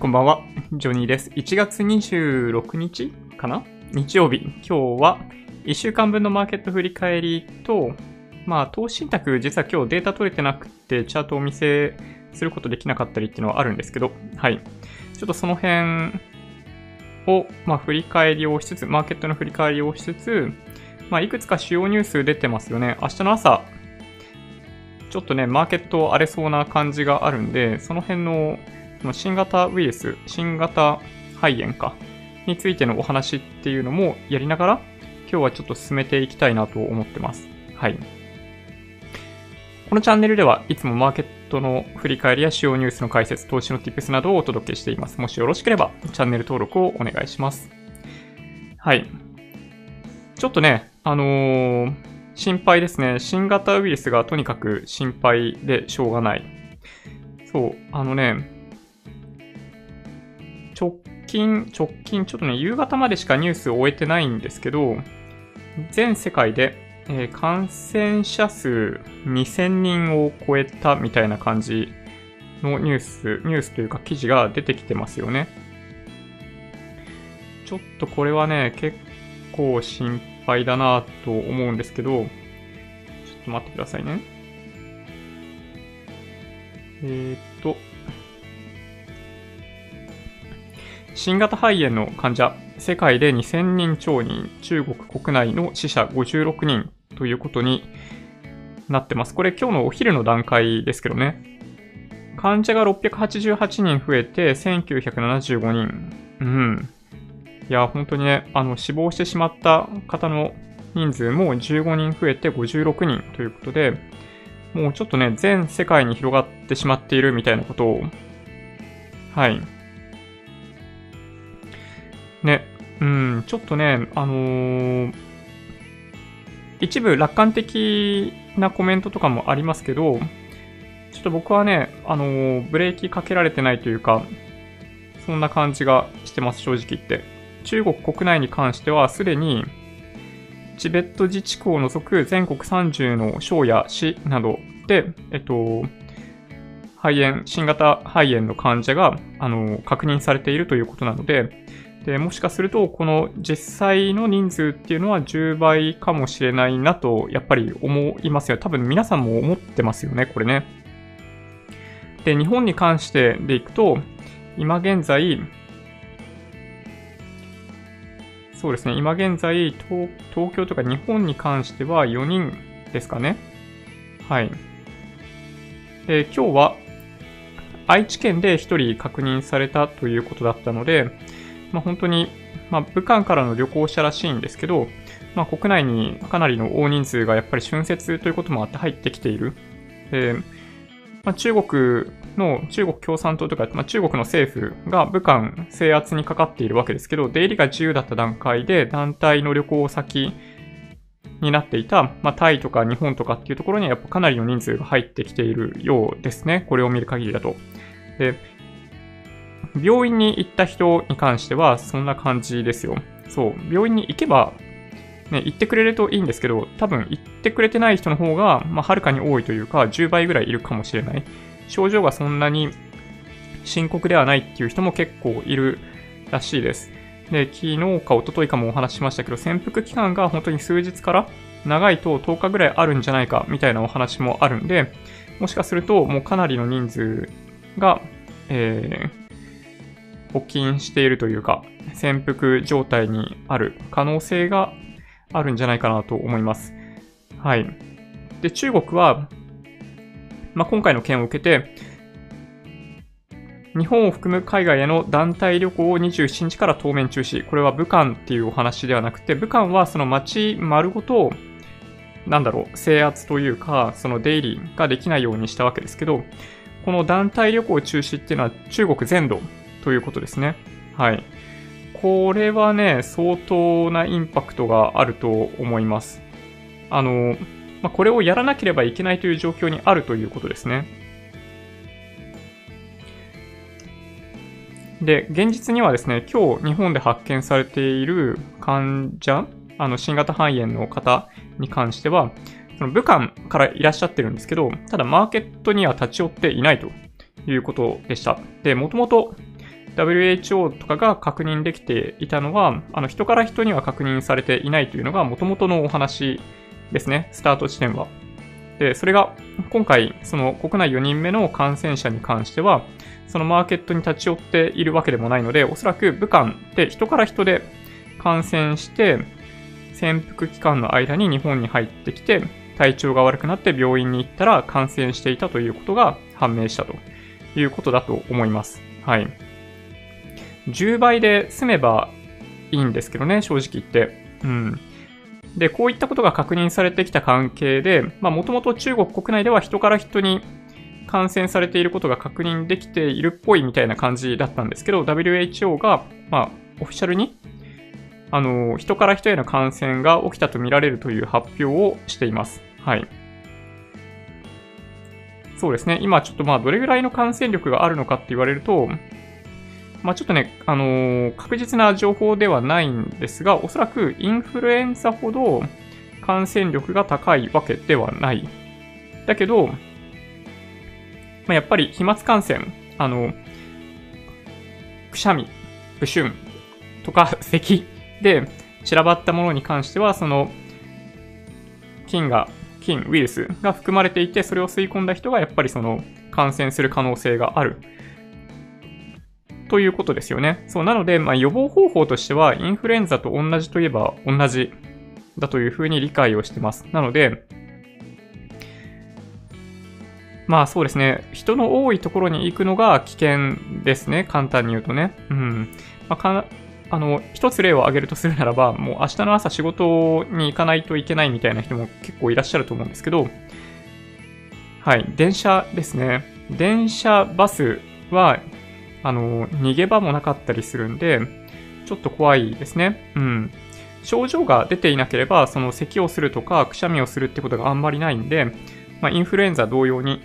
こんばんは、ジョニーです。1月26日かな？日曜日。今日は1週間分のマーケット振り返りと、まあ、投資信託実は今日データ取れてなくて、チャートをお見せすることできなかったりっていうのはあるんですけど、はい。ちょっとその辺を、まあ、振り返りをしつつ、マーケットの振り返りをしつつ、まあ、いくつか主要ニュース出てますよね。明日の朝、ちょっとね、マーケット荒れそうな感じがあるんで、その辺の新型ウイルス、新型肺炎か、についてのお話っていうのもやりながら、今日はちょっと進めていきたいなと思ってます。はい。このチャンネルではいつもマーケットの振り返りや主要ニュースの解説、投資の tips などをお届けしています。もしよろしければチャンネル登録をお願いします。はい。ちょっとね、あのー、心配ですね。新型ウイルスがとにかく心配でしょうがない。そう、あのね、直近、直近、ちょっとね、夕方までしかニュースを終えてないんですけど、全世界で、えー、感染者数2000人を超えたみたいな感じのニュース、ニュースというか記事が出てきてますよね。ちょっとこれはね、結構心配だなと思うんですけど、ちょっと待ってくださいね。えー、っと、新型肺炎の患者、世界で2000人超人、中国国内の死者56人ということになってます。これ今日のお昼の段階ですけどね。患者が688人増えて1975人。うん。いや、本当にね、あの、死亡してしまった方の人数も15人増えて56人ということで、もうちょっとね、全世界に広がってしまっているみたいなことを、はい、ね、うん、ちょっとね、あのー、一部楽観的なコメントとかもありますけど、ちょっと僕はね、あのー、ブレーキかけられてないというか、そんな感じがしてます、正直言って。中国国内に関しては、すでに、チベット自治区を除く全国30の省や市などで、えっと、肺炎、新型肺炎の患者が、あの、確認されているということなので、で、もしかすると、この実際の人数っていうのは10倍かもしれないなと、やっぱり思いますよ。多分皆さんも思ってますよね、これね。で、日本に関してでいくと、今現在、そうですね、今現在東、東京とか日本に関しては4人ですかね。はい。で、今日は愛知県で1人確認されたということだったので、まあ、本当に、まあ、武漢からの旅行者らしいんですけど、まあ、国内にかなりの大人数がやっぱり春節ということもあって入ってきている。でまあ、中国の、中国共産党とか、まあ、中国の政府が武漢制圧にかかっているわけですけど、出入りが自由だった段階で団体の旅行先になっていた、まあ、タイとか日本とかっていうところにはやっぱかなりの人数が入ってきているようですね。これを見る限りだと。で、病院に行った人に関してはそんな感じですよ。そう、病院に行けば、ね、行ってくれるといいんですけど、多分行ってくれてない人の方が、まあ、はるかに多いというか、10倍ぐらいいるかもしれない。症状がそんなに深刻ではないっていう人も結構いるらしいです。で、昨日か一昨日かもお話ししましたけど、潜伏期間が本当に数日から長いと10日ぐらいあるんじゃないかみたいなお話もあるんで、もしかするともうかなりの人数が、えー、発禁しているというか、潜伏状態にある可能性があるんじゃないかなと思います。はい。で、中国は、まあ、今回の件を受けて、日本を含む海外への団体旅行を27日から当面中止。これは武漢っていうお話ではなくて、武漢はその街丸ごと、なんだろう、制圧というか、その出入りができないようにしたわけですけど、この団体旅行中止っていうのは中国全土ということですね。はい。これはね、相当なインパクトがあると思います。あの、まあ、これをやらなければいけないという状況にあるということですね。で、現実にはですね、今日日本で発見されている患者、あの、新型肺炎の方に関しては、その武漢からいらっしゃってるんですけど、ただマーケットには立ち寄っていないということでした。で、もともと WHO とかが確認できていたのは、あの人から人には確認されていないというのが元々のお話ですね、スタート地点は。で、それが今回、その国内4人目の感染者に関しては、そのマーケットに立ち寄っているわけでもないので、おそらく武漢で人から人で感染して、潜伏期間の間に日本に入ってきて、体調が悪くなって病院に行ったら感染していたということが判明したということだと思います。はい。10倍で済めばいいんですけどね、正直言って。うん。で、こういったことが確認されてきた関係で、まあ、もともと中国国内では人から人に感染されていることが確認できているっぽいみたいな感じだったんですけど、WHO が、まあ、オフィシャルに、あの、人から人への感染が起きたとみられるという発表をしています。はい。そうですね。今ちょっとまあ、どれぐらいの感染力があるのかって言われると、まあ、ちょっとね、あのー、確実な情報ではないんですが、おそらくインフルエンザほど感染力が高いわけではない。だけど、まあ、やっぱり飛沫感染、あの、くしゃみ、不春とか咳で散らばったものに関しては、その、菌が、菌、ウイルスが含まれていて、それを吸い込んだ人がやっぱりその感染する可能性がある。ということですよね。そう、なので、まあ、予防方法としては、インフルエンザと同じといえば同じだというふうに理解をしてます。なので、まあそうですね。人の多いところに行くのが危険ですね。簡単に言うとね。うん。まあ、かあの、一つ例を挙げるとするならば、もう明日の朝仕事に行かないといけないみたいな人も結構いらっしゃると思うんですけど、はい。電車ですね。電車、バスはあの、逃げ場もなかったりするんで、ちょっと怖いですね。うん。症状が出ていなければ、その咳をするとか、くしゃみをするってことがあんまりないんで、まあ、インフルエンザ同様に、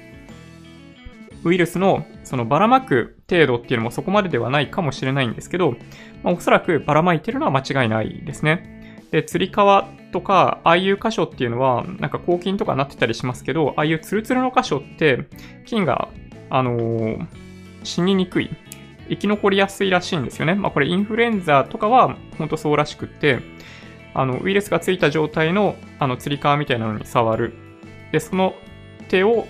ウイルスのそのばらまく程度っていうのもそこまでではないかもしれないんですけど、まあ、おそらくばらまいてるのは間違いないですね。で、釣り革とか、ああいう箇所っていうのは、なんか抗菌とかなってたりしますけど、ああいうツルツルの箇所って、菌が、あのー、死ににくい。生き残りやすいらしいんですよね。まあこれインフルエンザとかは本当そうらしくって、あの、ウイルスがついた状態の、あの、釣り革みたいなのに触る。で、その手を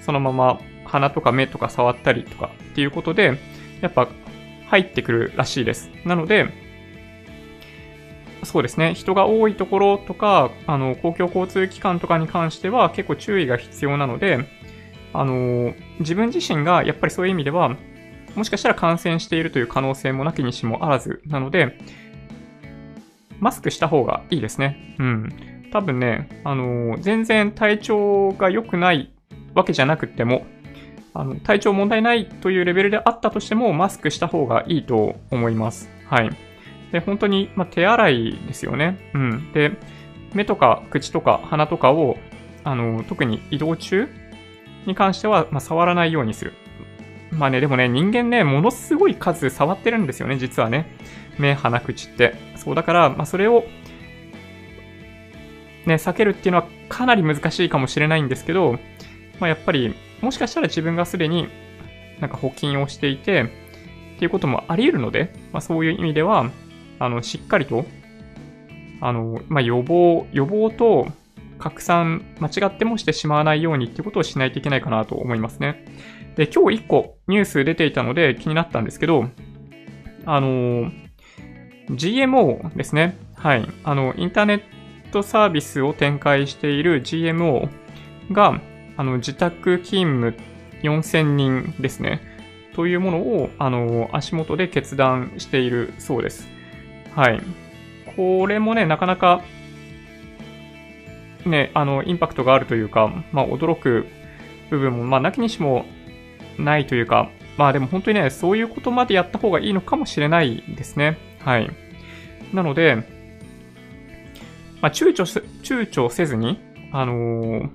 そのまま鼻とか目とか触ったりとかっていうことで、やっぱ入ってくるらしいです。なので、そうですね。人が多いところとか、あの、公共交通機関とかに関しては結構注意が必要なので、あの、自分自身がやっぱりそういう意味では、もしかしたら感染しているという可能性もなきにしもあらずなので、マスクした方がいいですね。うん。多分ね、あのー、全然体調が良くないわけじゃなくても、あの、体調問題ないというレベルであったとしても、マスクした方がいいと思います。はい。で、本当に、ま手洗いですよね。うん。で、目とか口とか鼻とかを、あの、特に移動中に関しては、ま触らないようにする。まあね、でもね、人間ね、ものすごい数触ってるんですよね、実はね。目、鼻、口って。そう、だから、まあそれを、ね、避けるっていうのはかなり難しいかもしれないんですけど、まあやっぱり、もしかしたら自分がすでになんか補菌をしていて、っていうこともあり得るので、まあそういう意味では、あの、しっかりと、あの、まあ予防、予防と拡散、間違ってもしてしまわないようにっていうことをしないといけないかなと思いますね。で、今日1個ニュース出ていたので気になったんですけど、あの、GMO ですね。はい。あの、インターネットサービスを展開している GMO が、あの、自宅勤務4000人ですね。というものを、あの、足元で決断しているそうです。はい。これもね、なかなか、ね、あの、インパクトがあるというか、まあ、驚く部分も、まあ、なきにしもないというか、まあでも本当にね、そういうことまでやった方がいいのかもしれないですね。はい。なので、まあ、躊躇す躊躇せずに、あのー、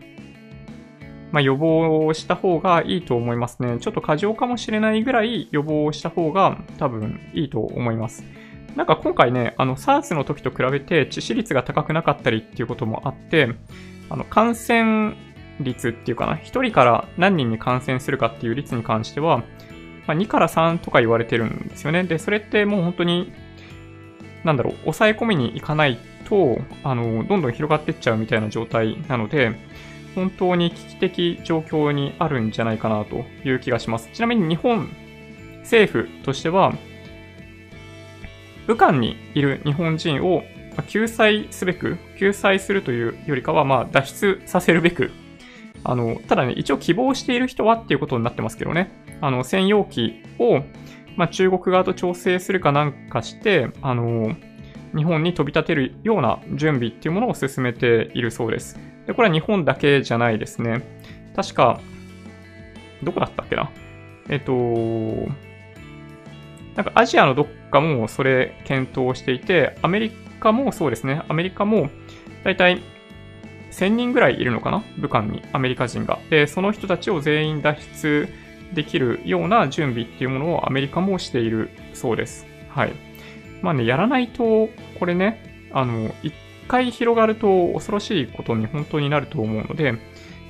まあ、予防をした方がいいと思いますね。ちょっと過剰かもしれないぐらい予防をした方が多分いいと思います。なんか今回ね、あの SARS の時と比べて致死率が高くなかったりっていうこともあって、あの感染率っていうかな、1人から何人に感染するかっていう率に関しては、まあ、2から3とか言われてるんですよね。で、それってもう本当に、なんだろう、抑え込みに行かないと、あの、どんどん広がっていっちゃうみたいな状態なので、本当に危機的状況にあるんじゃないかなという気がします。ちなみに日本政府としては、武漢にいる日本人を救済すべく、救済するというよりかは、まあ、脱出させるべく、あの、ただね、一応希望している人はっていうことになってますけどね、あの、専用機を、まあ、中国側と調整するかなんかして、あの、日本に飛び立てるような準備っていうものを進めているそうです。で、これは日本だけじゃないですね。確か、どこだったっけな？えっと、なんかアジアのどっかもそれ検討していて、アメリカもそうですね。アメリカもだいたい1000人ぐらいいるのかな？武漢に、アメリカ人が。で、その人たちを全員脱出できるような準備っていうものをアメリカもしているそうです。はい。まあね、やらないと、これね、あの、一回広がると恐ろしいことに本当になると思うので、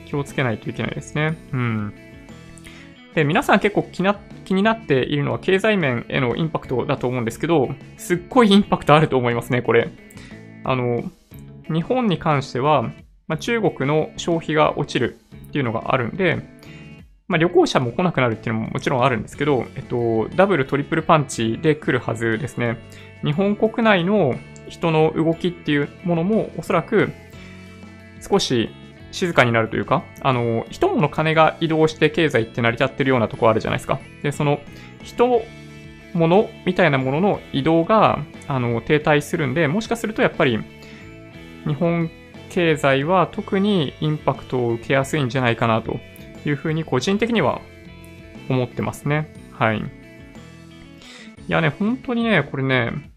気をつけないといけないですね。うん。で、皆さん結構気な気になっているのは経済面へのインパクトだと思うんですけど、すっごいインパクトあると思いますね、これ。あの、日本に関しては、まあ、中国の消費が落ちるっていうのがあるんで、まあ、旅行者も来なくなるっていうのももちろんあるんですけど、えっと、ダブル、トリプルパンチで来るはずですね。日本国内の人の動きっていうものもおそらく少し静かになるというか、あの、人物金が移動して経済って成り立ってるようなとこあるじゃないですか。で、その人物みたいなものの移動が、あの、停滞するんで、もしかするとやっぱり日本経済は特にインパクトを受けやすいんじゃないかなというふうに個人的には思ってますね。はい。いやね、本当にね、これね、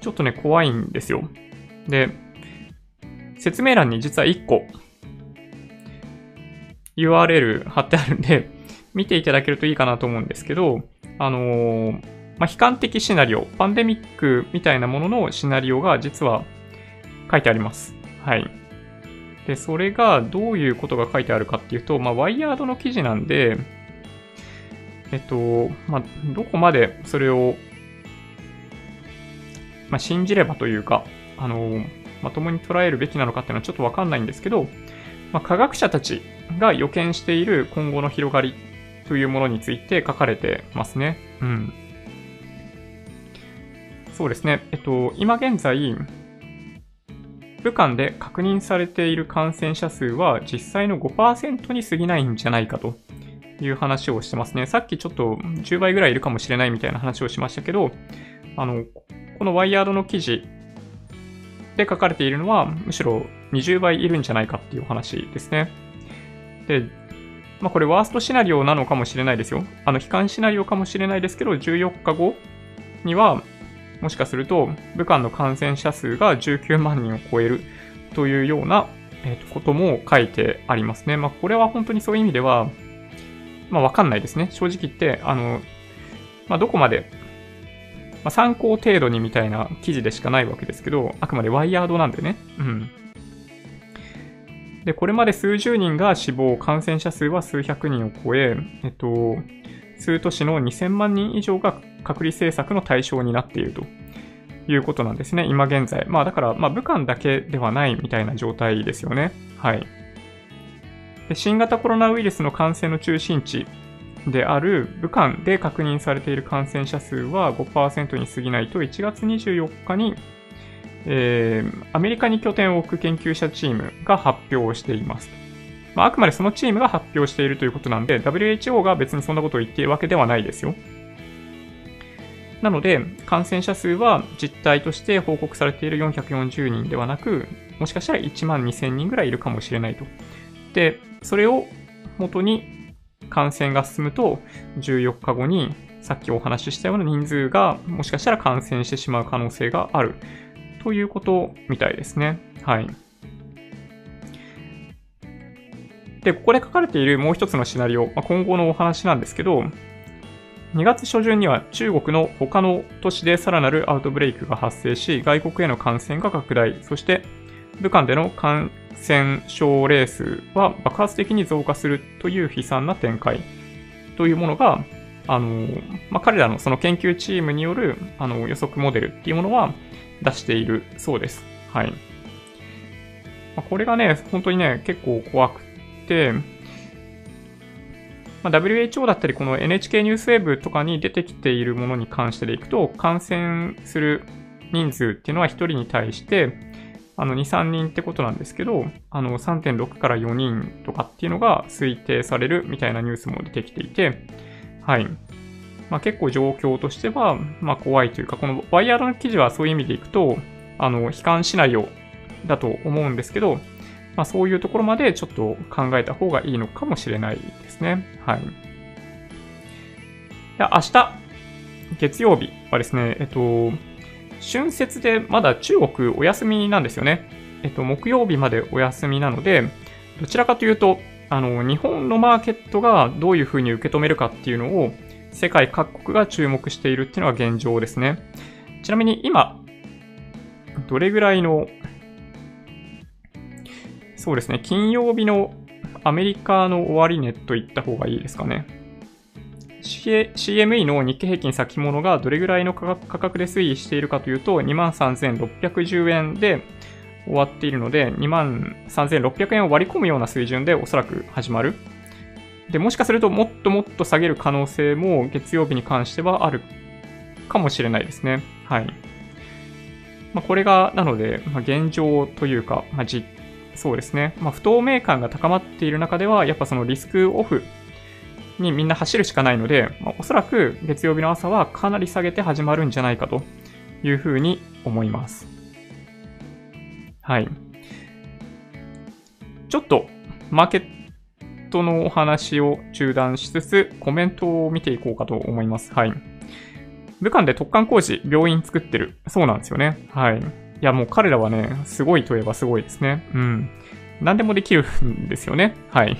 ちょっとね、怖いんですよ。で、説明欄に実は1個 URL 貼ってあるんで、見ていただけるといいかなと思うんですけど、あのー、まあ、悲観的シナリオ、パンデミックみたいなもののシナリオが実は書いてあります。はい。で、それがどういうことが書いてあるかっていうと、まあ、ワイヤードの記事なんで、えっと、まあ、どこまでそれを、まあ、信じればというか、あの、まともに捉えるべきなのかっていうのはちょっとわかんないんですけど、ま、科学者たちが予見している今後の広がりというものについて書かれてますね。うん。そうですね。えっと、今現在、武漢で確認されている感染者数は実際の5%に過ぎないんじゃないかという話をしてますね。さっきちょっと10倍ぐらいいるかもしれないみたいな話をしましたけど、あの、このワイヤードの記事で書かれているのは、むしろ20倍いるんじゃないかっていう話ですね。で、まあこれワーストシナリオなのかもしれないですよ。あの、悲観シナリオかもしれないですけど、14日後には、もしかすると、武漢の感染者数が19万人を超えるというような、えー、とことも書いてありますね。まあ、これは本当にそういう意味では、まあ、わかんないですね。正直言って、あの、まあ、どこまで、まあ、参考程度にみたいな記事でしかないわけですけど、あくまでワイヤードなんでね。うん。で、これまで数十人が死亡、感染者数は数百人を超え、えっと、数都市の2000万人以上が隔離政策の対象になっているということなんですね、今現在。まあだから、ま武漢だけではないみたいな状態ですよね。はい。で新型コロナウイルスの感染の中心地である武漢で確認されている感染者数は5%に過ぎないと1月24日に、えー、アメリカに拠点を置く研究者チームが発表しています。まあ、あくまでそのチームが発表しているということなんで、WHO が別にそんなことを言っているわけではないですよ。なので、感染者数は実態として報告されている440人ではなく、もしかしたら1万2000人ぐらいいるかもしれないと。で、それを元に感染が進むと、14日後にさっきお話ししたような人数がもしかしたら感染してしまう可能性があるということみたいですね。はい。で、ここで書かれているもう一つのシナリオ、まあ、今後のお話なんですけど、2月初旬には中国の他の都市でさらなるアウトブレイクが発生し、外国への感染が拡大、そして武漢での感染症例数は爆発的に増加するという悲惨な展開というものがあの、まあ、彼らのその研究チームによる、あの、予測モデルっていうものは出しているそうです。はい。ま、これがね、本当にね、結構怖くて、まあ、WHO だったり、この NHK ニュースウェブとかに出てきているものに関してでいくと、感染する人数っていうのは1人に対して、あの、2、3人ってことなんですけど、あの、3.6から4人とかっていうのが推定されるみたいなニュースも出てきていて、はい。まあ、結構状況としては、まあ、怖いというか、このワイヤードの記事はそういう意味でいくと、あの、悲観しないようだと思うんですけど、まあ、そういうところまでちょっと考えた方がいいのかもしれないですね。はい。で明日、月曜日はですね、えっと、春節でまだ中国お休みなんですよね。えっと、木曜日までお休みなので、どちらかというと、あの、日本のマーケットがどういうふうに受け止めるかっていうのを、世界各国が注目しているっていうのが現状ですね。ちなみに今、どれぐらいのそうですね、金曜日のアメリカの終値と言った方がいいですかね。CME の日経平均先物がどれぐらいの価格で推移しているかというと、23,610円で終わっているので、23,600円を割り込むような水準でおそらく始まる。で、もしかするともっともっと下げる可能性も月曜日に関してはあるかもしれないですね。はい。まあ、これが、なので、ま、現状というか、まあ、実そうですね。まあ、不透明感が高まっている中では、やっぱそのリスクオフにみんな走るしかないので、まあ、おそらく月曜日の朝はかなり下げて始まるんじゃないかというふうに思います。はい。ちょっと、マーケットのお話を中断しつつ、コメントを見ていこうかと思います。はい。武漢で突貫工事、病院作ってる。そうなんですよね。はい。いや、もう彼らはね、すごいといえばすごいですね。うん。何でもできるんですよね。はい。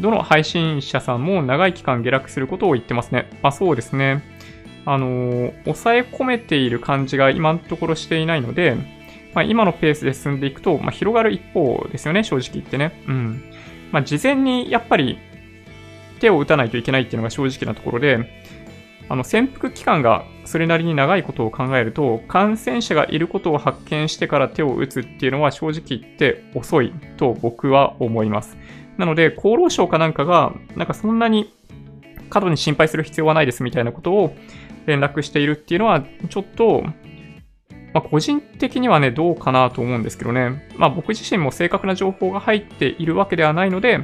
どの配信者さんも長い期間下落することを言ってますね。まあそうですね。あのー、抑え込めている感じが今のところしていないので、まあ、今のペースで進んでいくと、まあ、広がる一方ですよね、正直言ってね。うん。まあ、事前にやっぱり手を打たないといけないっていうのが正直なところで、あの、潜伏期間がそれなりに長いことを考えると、感染者がいることを発見してから手を打つっていうのは正直言って遅いと僕は思います。なので、厚労省かなんかが、なんかそんなに過度に心配する必要はないですみたいなことを連絡しているっていうのは、ちょっと、まあ、個人的にはね、どうかなと思うんですけどね。まあ僕自身も正確な情報が入っているわけではないので、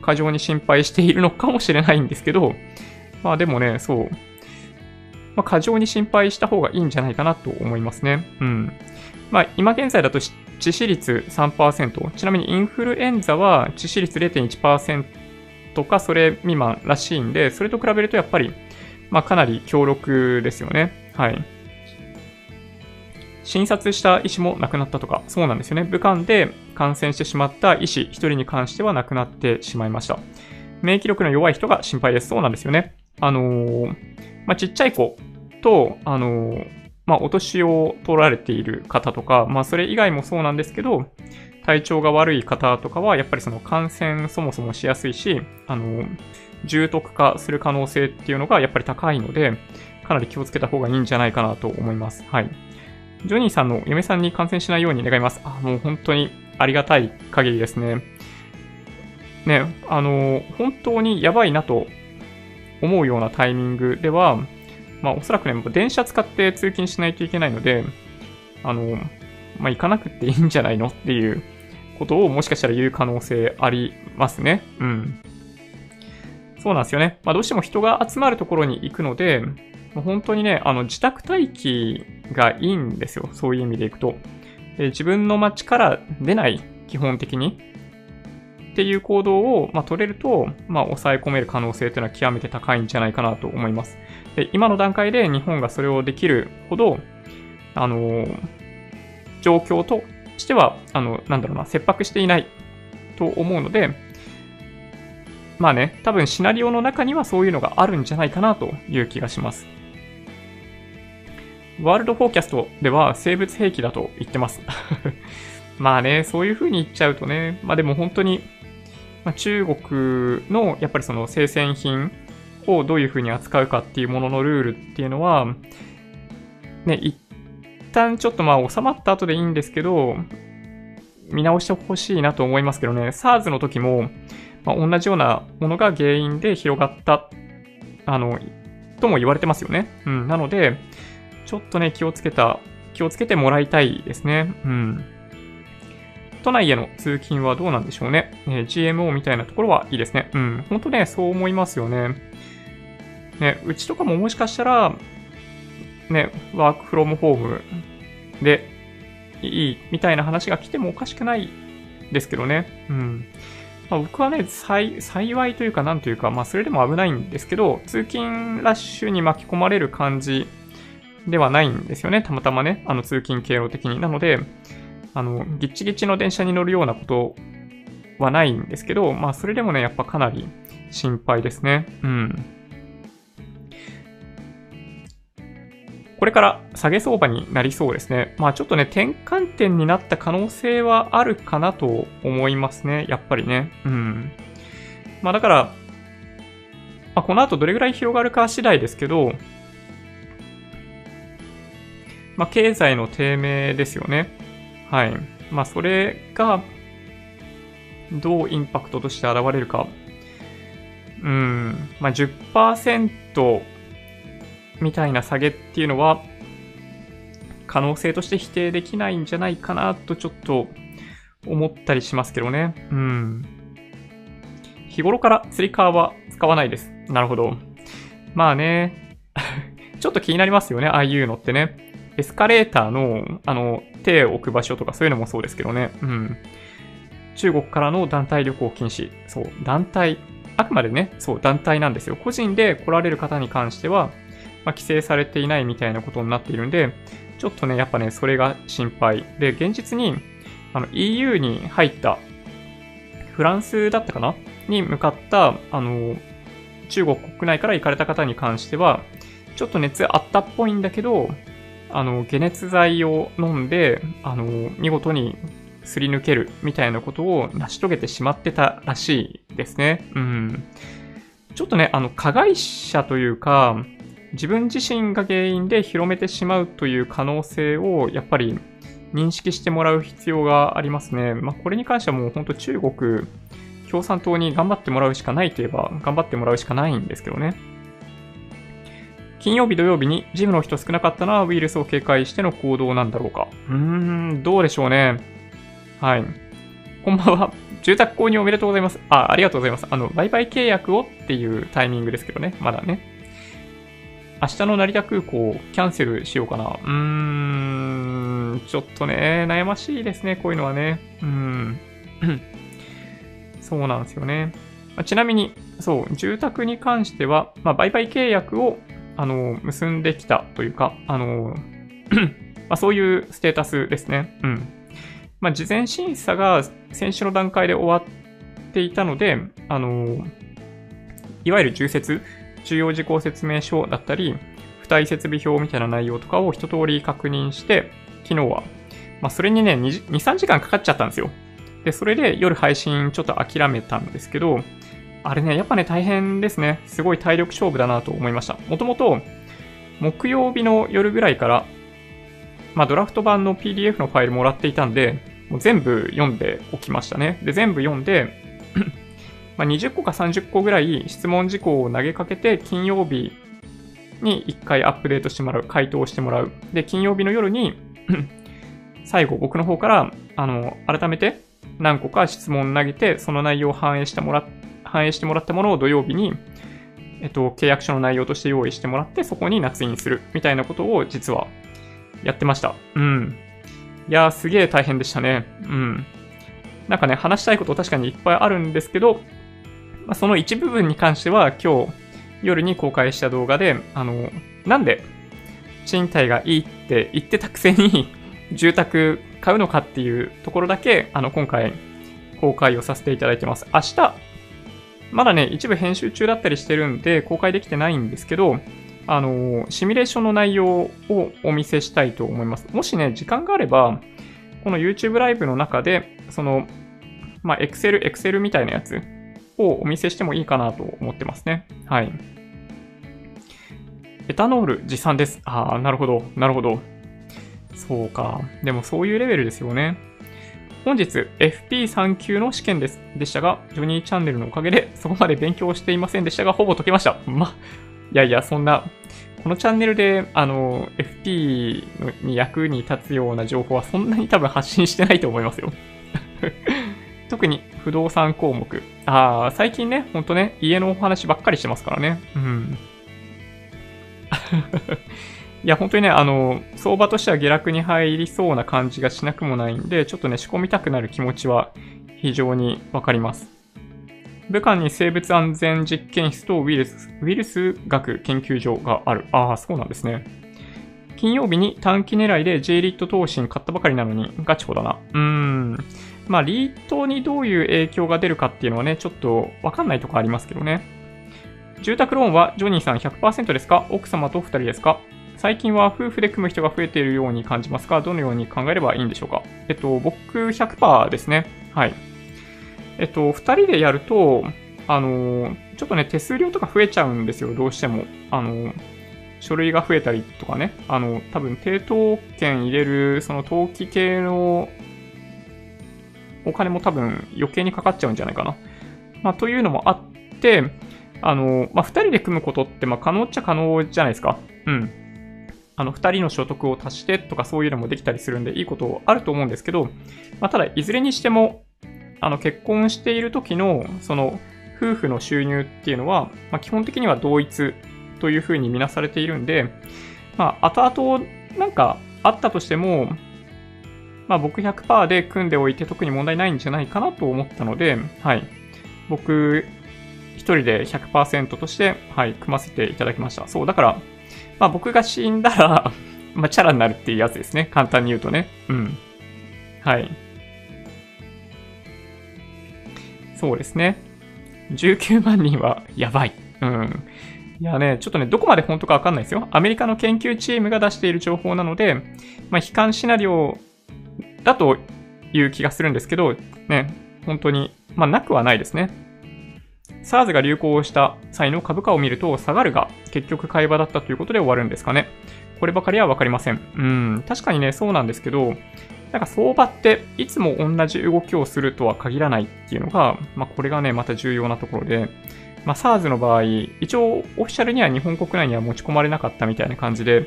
過剰に心配しているのかもしれないんですけど、まあでもね、そう、まあ、過剰に心配した方がいいんじゃないかなと思いますね。うん。まあ、今現在だと致死率3%。ちなみにインフルエンザは致死率0.1%かそれ未満らしいんで、それと比べるとやっぱり、まあ、かなり強力ですよね。はい。診察した医師も亡くなったとか、そうなんですよね。武漢で感染してしまった医師1人に関しては亡くなってしまいました。免疫力の弱い人が心配です。そうなんですよね。あのー、まあ、ちっちゃい子と、あの、まあ、お年を取られている方とか、まあ、それ以外もそうなんですけど、体調が悪い方とかは、やっぱりその感染そもそもしやすいし、あの、重篤化する可能性っていうのがやっぱり高いので、かなり気をつけた方がいいんじゃないかなと思います。はい。ジョニーさんの嫁さんに感染しないように願います。あ、もう本当にありがたい限りですね。ね、あの、本当にやばいなと思うようなタイミングでは、まあおそらくね、電車使って通勤しないといけないので、あの、まあ行かなくていいんじゃないのっていうことをもしかしたら言う可能性ありますね。うん。そうなんですよね。まあどうしても人が集まるところに行くので、本当にね、あの自宅待機がいいんですよ。そういう意味でいくと。で自分の街から出ない、基本的に。っていう行動を、まあ、取れると、まあ、抑え込める可能性というのは極めて高いんじゃないかなと思います。で今の段階で日本がそれをできるほど、あの、状況としては、あの、なんだろうな、切迫していないと思うので、まあね、多分シナリオの中にはそういうのがあるんじゃないかなという気がします。ワールドフォーキャストでは生物兵器だと言ってます。まあね、そういう風に言っちゃうとね、まあでも本当にまあ、中国のやっぱりその生鮮品をどういうふうに扱うかっていうもののルールっていうのは、ね、一旦ちょっとまあ収まった後でいいんですけど、見直してほしいなと思いますけどね、SARS の時も、まあ、同じようなものが原因で広がった、あの、とも言われてますよね。うん。なので、ちょっとね、気をつけた、気をつけてもらいたいですね。うん。都内への通勤はどうなんでしょうね。えー、GMO みたいなところはいいですね。うん。本当ね、そう思いますよね。ね、うちとかももしかしたら、ね、ワークフロムホームでいいみたいな話が来てもおかしくないですけどね。うん。まあ、僕はね、幸いというか、なんというか、まあ、それでも危ないんですけど、通勤ラッシュに巻き込まれる感じではないんですよね。たまたまね、あの通勤経路的に。なので、あの、ギッチギチの電車に乗るようなことはないんですけど、まあそれでもね、やっぱかなり心配ですね。うん。これから下げ相場になりそうですね。まあちょっとね、転換点になった可能性はあるかなと思いますね。やっぱりね。うん。まあだから、まあ、この後どれぐらい広がるか次第ですけど、まあ経済の低迷ですよね。はい。まあ、それが、どうインパクトとして現れるか。うん。まあ、10%みたいな下げっていうのは、可能性として否定できないんじゃないかなとちょっと思ったりしますけどね。うん。日頃から釣り革は使わないです。なるほど。まあね。ちょっと気になりますよね。ああいうのってね。エスカレーターの、あの、手を置く場所とかそういうのもそうですけどね。うん。中国からの団体旅行禁止。そう、団体。あくまでね、そう、団体なんですよ。個人で来られる方に関しては、まあ、規制されていないみたいなことになっているんで、ちょっとね、やっぱね、それが心配。で、現実に、あの、EU に入った、フランスだったかな？に向かった、あの、中国国内から行かれた方に関しては、ちょっと熱あったっぽいんだけど、あの、解熱剤を飲んで、あの、見事にすり抜けるみたいなことを成し遂げてしまってたらしいですね。うん。ちょっとね、あの、加害者というか、自分自身が原因で広めてしまうという可能性を、やっぱり認識してもらう必要がありますね。まあ、これに関してはもう本当中国共産党に頑張ってもらうしかないといえば、頑張ってもらうしかないんですけどね。金曜日土曜日にジムの人少なかったのはウイルスを警戒しての行動なんだろうか。うーん、どうでしょうね。はい。こんばんは。住宅購入おめでとうございます。あ、ありがとうございます。あの、売買契約をっていうタイミングですけどね。まだね。明日の成田空港キャンセルしようかな。うーん、ちょっとね、悩ましいですね、こういうのはね。うん。そうなんですよね。まちなみに、そう、住宅に関しては、まあ、売買契約をあの、結んできたというか、あの、まあ、そういうステータスですね。うん。まあ、事前審査が先週の段階で終わっていたので、あの、いわゆる重説、重要事項説明書だったり、付帯設備表みたいな内容とかを一通り確認して、昨日は、まあ、それにね、2、3時間かかっちゃったんですよ。で、それで夜配信ちょっと諦めたんですけど、あれね、やっぱね、大変ですね。すごい体力勝負だなと思いました。もともと、木曜日の夜ぐらいから、まあ、ドラフト版の PDF のファイルもらっていたんで、もう全部読んでおきましたね。で、全部読んで、まあ、20個か30個ぐらい質問事項を投げかけて、金曜日に1回アップデートしてもらう、回答してもらう。で、金曜日の夜に 最後僕の方から、あの、改めて何個か質問投げて、その内容を反映してもらっ反映してもらったものを土曜日に、えっと、契約書の内容として用意してもらって、そこに夏印するみたいなことを実はやってました。うん。いやー、すげー大変でしたね。うん。なんかね、話したいこと確かにいっぱいあるんですけど、まあ、その一部分に関しては今日夜に公開した動画で、あの、なんで賃貸がいいって言ってたくせに 住宅買うのかっていうところだけ、あの、今回公開をさせていただいてます。明日、まだね、一部編集中だったりしてるんで、公開できてないんですけど、あの、シミュレーションの内容をお見せしたいと思います。もしね、時間があれば、この YouTube ライブの中で、その、まあ、Excel、Excel みたいなやつをお見せしてもいいかなと思ってますね。はい。エタノール持参です。ああ、なるほど、なるほど。そうか。でもそういうレベルですよね。本日 FP3 級の試験です。でしたが、ジョニーチャンネルのおかげで そこまで勉強していませんでしたが、ほぼ解けました。ま、いやいや、そんな、このチャンネルで、あの、FP に役に立つような情報はそんなに多分発信してないと思いますよ。特に不動産項目。ああ、最近ね、ほんとね、家のお話ばっかりしてますからね。うん。いや、本当にね、あの、相場としては下落に入りそうな感じがしなくもないんで、ちょっとね、仕込みたくなる気持ちは非常にわかります。武漢に生物安全実験室とウイルス、ウイルス学研究所がある。ああ、そうなんですね。金曜日に短期狙いで J リット投資に買ったばかりなのにガチホだな。うーん。まあ、リートにどういう影響が出るかっていうのはね、ちょっとわかんないとこありますけどね。住宅ローンはジョニーさん100%ですか？奥様と2人ですか？最近は夫婦で組む人が増えているように感じますが、どのように考えればいいんでしょうか？えっと、僕100%ですね。はい。えっと、2人でやると、あの、ちょっとね、手数料とか増えちゃうんですよ、どうしても。あの、書類が増えたりとかね。あの、多分、抵当権入れる、その登記系のお金も多分余計にかかっちゃうんじゃないかな。まあ、というのもあって、あの、まあ、二人で組むことって、まあ、可能っちゃ可能じゃないですか。うん。あの、二人の所得を足してとかそういうのもできたりするんで、いいことあると思うんですけど、まあ、ただ、いずれにしても、あの、結婚している時の、その、夫婦の収入っていうのは、まあ、基本的には同一というふうに見なされているんで、まあ、後々、なんか、あったとしても、まあ僕100%で組んでおいて特に問題ないんじゃないかなと思ったので、はい。僕一人で100%として、はい、組ませていただきました。そう、だから、まあ僕が死んだら まあチャラになるっていうやつですね。簡単に言うとね。うん。はい。そうですね。19万人はやばい。うん。いやね、ちょっとね、どこまで本当かわかんないですよ。アメリカの研究チームが出している情報なので、まあ、悲観シナリオだという気がするんですけど、ね、本当に、まあ、なくはないですね。SARS が流行した際の株価を見ると、下がるが結局買い場だったということで終わるんですかね。こればかりはわかりません。うん、確かにね、そうなんですけど、なんか相場っていつも同じ動きをするとは限らないっていうのが、まあこれがね、また重要なところで、まあ SARS の場合、一応オフィシャルには日本国内には持ち込まれなかったみたいな感じで、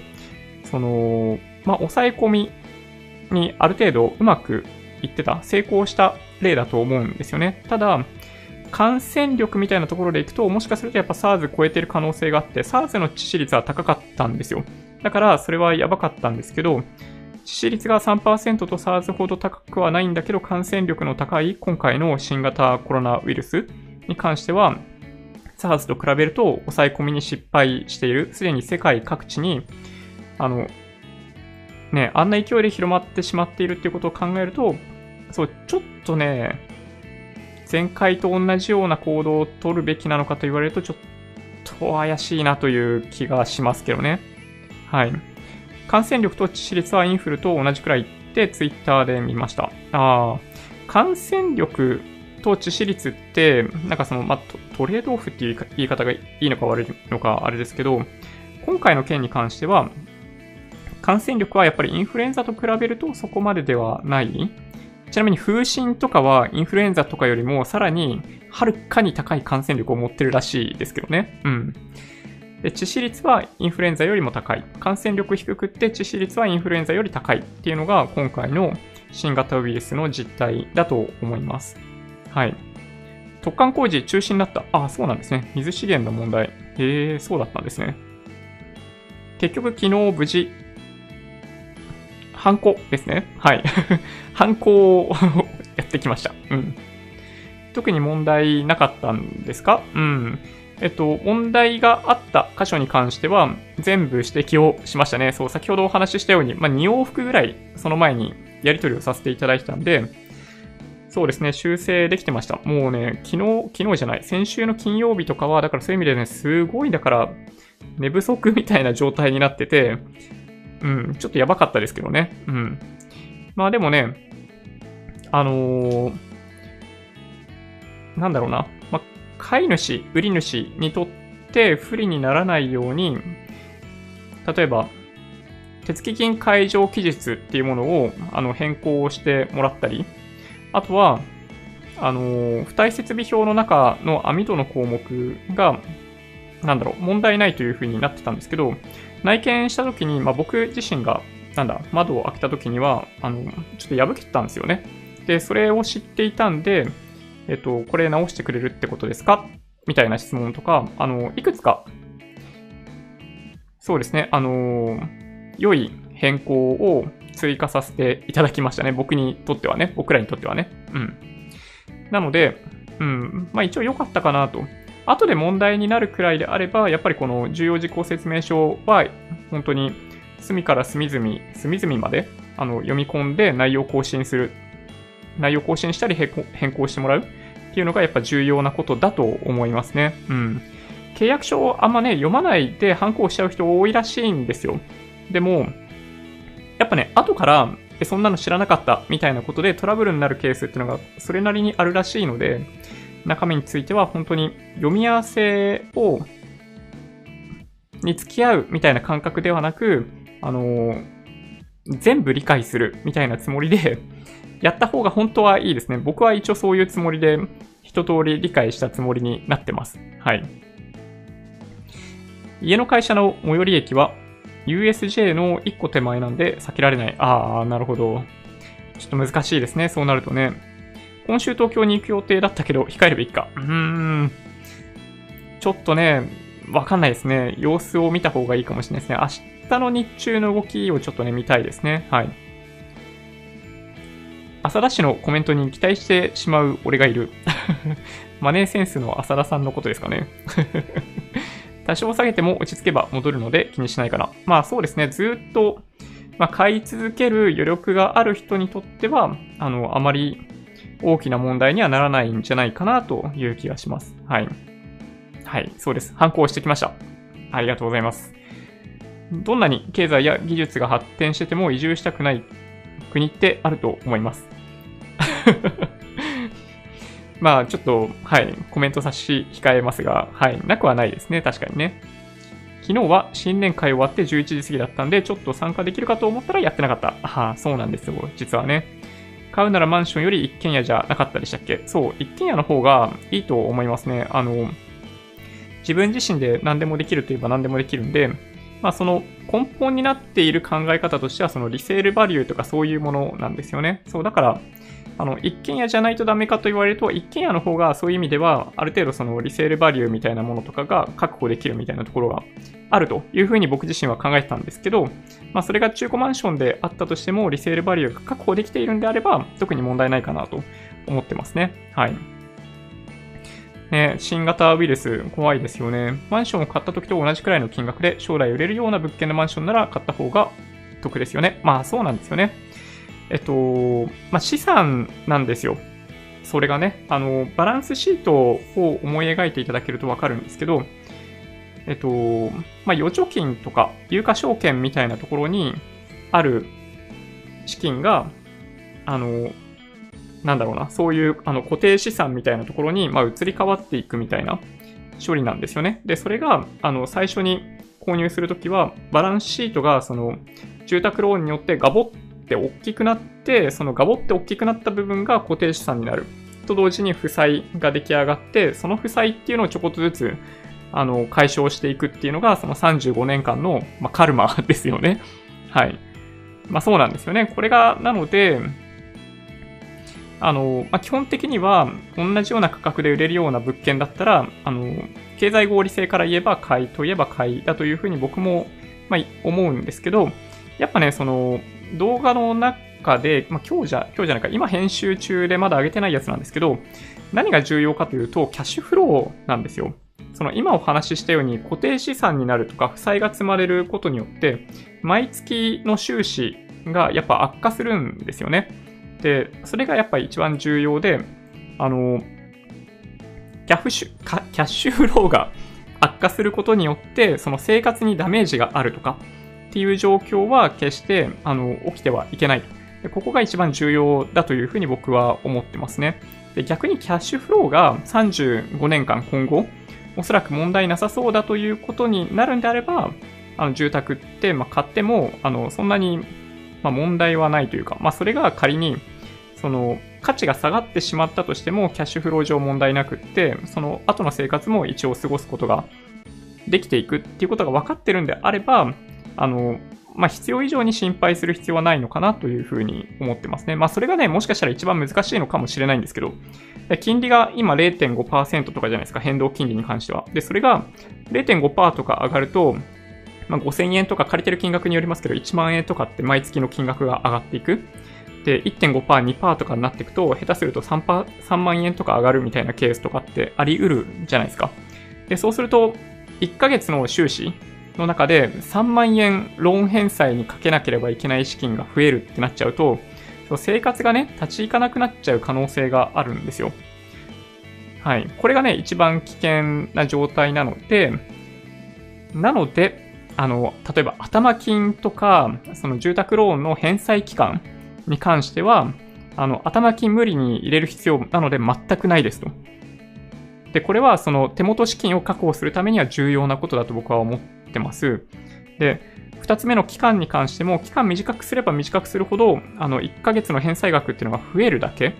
その、まあ抑え込みにある程度うまくいってた、成功した例だと思うんですよね。ただ、感染力みたいなところでいくと、もしかするとやっぱ SARS 超えてる可能性があって、SARS の致死率は高かったんですよ。だから、それはやばかったんですけど、致死率が3%と SARS ほど高くはないんだけど、感染力の高い今回の新型コロナウイルスに関しては、SARS と比べると抑え込みに失敗している。すでに世界各地に、あの、ね、あんな勢いで広まってしまっているっていうことを考えると、そう、ちょっとね、前回と同じような行動を取るべきなのかと言われると、ちょっと怪しいなという気がしますけどね。はい。感染力と致死率はインフルと同じくらいってツイッターで見ました。ああ、感染力と致死率って、なんかその、まあ、トレードオフっていう言い方がいいのか悪いのかあれですけど、今回の件に関しては、感染力はやっぱりインフルエンザと比べるとそこまでではないちなみに風疹とかはインフルエンザとかよりもさらにはるかに高い感染力を持ってるらしいですけどね。うん。で致死率はインフルエンザよりも高い。感染力低くって致死率はインフルエンザより高いっていうのが今回の新型ウイルスの実態だと思います。はい。突貫工事中止になった。ああ、そうなんですね。水資源の問題。へえ、そうだったんですね。結局昨日無事ハンコですね。はい。ハンコを やってきました。うん。特に問題なかったんですか？うん。えっと、問題があった箇所に関しては、全部指摘をしましたね。そう、先ほどお話ししたように、まあ、2往復ぐらい、その前にやり取りをさせていただいたんで、そうですね、修正できてました。もうね、昨日、昨日じゃない、先週の金曜日とかは、だからそういう意味でね、すごい、だから、寝不足みたいな状態になってて、うん、ちょっとやばかったですけどね。うん。まあでもね、あのー、なんだろうな。まあ、買い主、売り主にとって不利にならないように、例えば、手付金解除期日っていうものをあの変更してもらったり、あとは、あの、付帯設備表の中の網戸の項目が、なんだろう、問題ないというふうになってたんですけど、内見した時に、まあ、僕自身が、なんだ、窓を開けた時には、あの、ちょっと破けてたんですよね。で、それを知っていたんで、えっと、これ直してくれるってことですか？みたいな質問とか、あの、いくつか、そうですね、あの、良い変更を追加させていただきましたね。僕にとってはね。僕らにとってはね。うん。なので、うん。まあ一応良かったかなと。後で問題になるくらいであれば、やっぱりこの重要事項説明書は、本当に隅から隅々、隅々まであの読み込んで内容更新する。内容更新したり変更してもらうっていうのがやっぱ重要なことだと思いますね。うん。契約書をあんまね、読まないで反抗しちゃう人多いらしいんですよ。でも、やっぱね、後から、え、そんなの知らなかったみたいなことでトラブルになるケースっていうのがそれなりにあるらしいので、中身については本当に読み合わせを、に付き合うみたいな感覚ではなく、あのー、全部理解するみたいなつもりで、やった方が本当はいいですね。僕は一応そういうつもりで、一通り理解したつもりになってます。はい。家の会社の最寄り駅は USJ の1個手前なんで避けられない。ああ、なるほど。ちょっと難しいですね。そうなるとね。今週東京に行く予定だったけど、控えればいいか。うーん。ちょっとね、わかんないですね。様子を見た方がいいかもしれないですね。明日の日中の動きをちょっとね、見たいですね。はい。浅田氏のコメントに期待してしまう俺がいる。マネーセンスの浅田さんのことですかね。多少下げても落ち着けば戻るので気にしないかな。まあそうですね、ずっと、まあ、買い続ける余力がある人にとっては、あの、あまり大きな問題にはならないんじゃないかなという気がします。はい。はい、そうです。反抗してきました。ありがとうございます。どんなに経済や技術が発展してても移住したくない国ってあると思います。まあ、ちょっと、はい、コメント差し控えますが、はい、なくはないですね、確かにね。昨日は新年会終わって11時過ぎだったんで、ちょっと参加できるかと思ったらやってなかった。ああ、そうなんですよ、実はね。買うならマンションより一軒家じゃなかったでしたっけ？そう、一軒家の方がいいと思いますね。あの、自分自身で何でもできるといえば何でもできるんで、まあその根本になっている考え方としてはそのリセールバリューとかそういうものなんですよね。そう、だから、あの、一軒家じゃないとダメかと言われると、一軒家の方がそういう意味では、ある程度そのリセールバリューみたいなものとかが確保できるみたいなところがあるというふうに僕自身は考えてたんですけど、まあそれが中古マンションであったとしても、リセールバリューが確保できているんであれば、特に問題ないかなと思ってますね。はい。ね、新型ウイルス怖いですよね。マンションを買った時と同じくらいの金額で将来売れるような物件のマンションなら買った方が得ですよね。まあそうなんですよね。えっと、まあ、資産なんですよ。それがね、あの、バランスシートを思い描いていただけるとわかるんですけど、えっと、まあ、預貯金とか、有価証券みたいなところにある資金が、あの、なんだろうな、そういうあの固定資産みたいなところに、まあ、移り変わっていくみたいな処理なんですよね。で、それが、あの、最初に購入するときは、バランスシートが、その、住宅ローンによってガボって大きくなって、そのガボって大きくなった部分が固定資産になる。と同時に負債が出来上がって、その負債っていうのをちょこっとずつ、あの、解消していくっていうのが、その35年間の、まあ、カルマ ですよね。はい。まあそうなんですよね。これが、なので、あの、まあ、基本的には同じような価格で売れるような物件だったら、あの、経済合理性から言えば買いといえば買いだというふうに僕も、まあ、思うんですけど、やっぱね、その、動画の中で、まあ、今日じゃ、今日じゃないか、今編集中でまだ上げてないやつなんですけど、何が重要かというと、キャッシュフローなんですよ。その今お話ししたように固定資産になるとか負債が積まれることによって、毎月の収支がやっぱ悪化するんですよね。で、それがやっぱ一番重要で、あの、キャフシュキャッシュフローが悪化することによって、その生活にダメージがあるとか、っていう状況は決してあの起きてはいけないで。ここが一番重要だというふうに僕は思ってますね。で逆にキャッシュフローが35年間今後、おそらく問題なさそうだということになるんであれば、あの住宅って、まあ、買っても、あの、そんなに、まあ、問題はないというか、まあ、それが仮に、その、価値が下がってしまったとしても、キャッシュフロー上問題なくって、その後の生活も一応過ごすことができていくっていうことが分かってるんであれば、あの、まあ、必要以上に心配する必要はないのかなというふうに思ってますね。まあ、それがね、もしかしたら一番難しいのかもしれないんですけど、金利が今0.5%とかじゃないですか、変動金利に関しては。で、それが0.5%とか上がると、まあ、5000円とか借りてる金額によりますけど、1万円とかって毎月の金額が上がっていく。で、1.5%、2%とかになっていくと、下手すると 3, 3万円とか上がるみたいなケースとかってあり得るじゃないですか。で、そうすると、1ヶ月の収支の中で3万円ローン返済にかけなければいけない資金が増えるってなっちゃうと、生活がね、立ち行かなくなっちゃう可能性があるんですよ。はい。これがね、一番危険な状態なので、なので、あの、例えば頭金とか、その住宅ローンの返済期間に関しては、あの、頭金無理に入れる必要なので全くないですと。で、これはその手元資金を確保するためには重要なことだと僕は思ってます。で、二つ目の期間に関しても、期間短くすれば短くするほど、あの、1ヶ月の返済額っていうのが増えるだけ。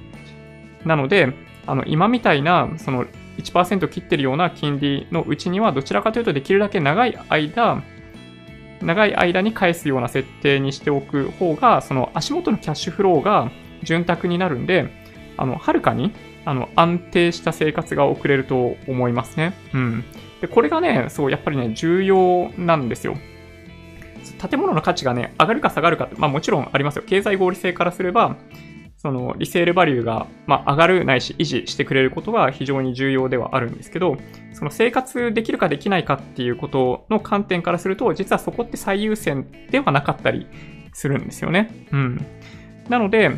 なので、あの、今みたいな、その1%切ってるような金利のうちには、どちらかというとできるだけ長い間、長い間に返すような設定にしておく方が、その足元のキャッシュフローが潤沢になるんで、あの、はるかに、あの、安定した生活が送れると思いますね。うん。で、これがね、そう、やっぱりね、重要なんですよ。建物の価値がね、上がるか下がるかって、まあもちろんありますよ。経済合理性からすれば、そのリセールバリューが、まあ、上がるないし維持してくれることが非常に重要ではあるんですけど、その生活できるかできないかっていうことの観点からすると、実はそこって最優先ではなかったりするんですよね。うん。なので、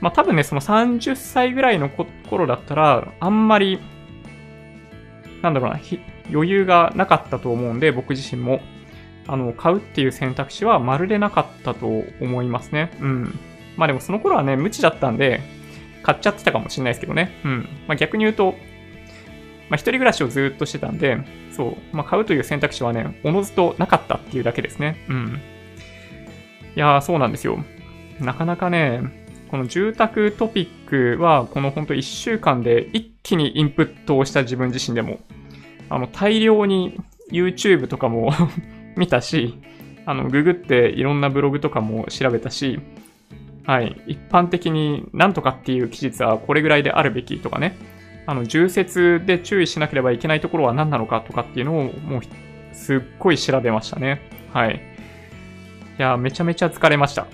まあ多分ね、その30歳ぐらいの頃だったら、あんまり、なんだろうな、余裕がなかったと思うんで、僕自身も、あの、買うっていう選択肢はまるでなかったと思いますね。うん。まあでもその頃はね、無知だったんで、買っちゃってたかもしれないですけどね。うん。まあ逆に言うと、まあ一人暮らしをずっとしてたんで、そう、まあ買うという選択肢はね、おのずとなかったっていうだけですね。うん。いやー、そうなんですよ。なかなかね、この住宅トピックは、このほんと1週間で一気にインプットをした自分自身でも、あの、大量に YouTube とかも 見たし、あの、ググっていろんなブログとかも調べたし、はい。一般的になんとかっていう期日はこれぐらいであるべきとかね。あの、重説で注意しなければいけないところは何なのかとかっていうのをもうすっごい調べましたね。はい。いや、めちゃめちゃ疲れました。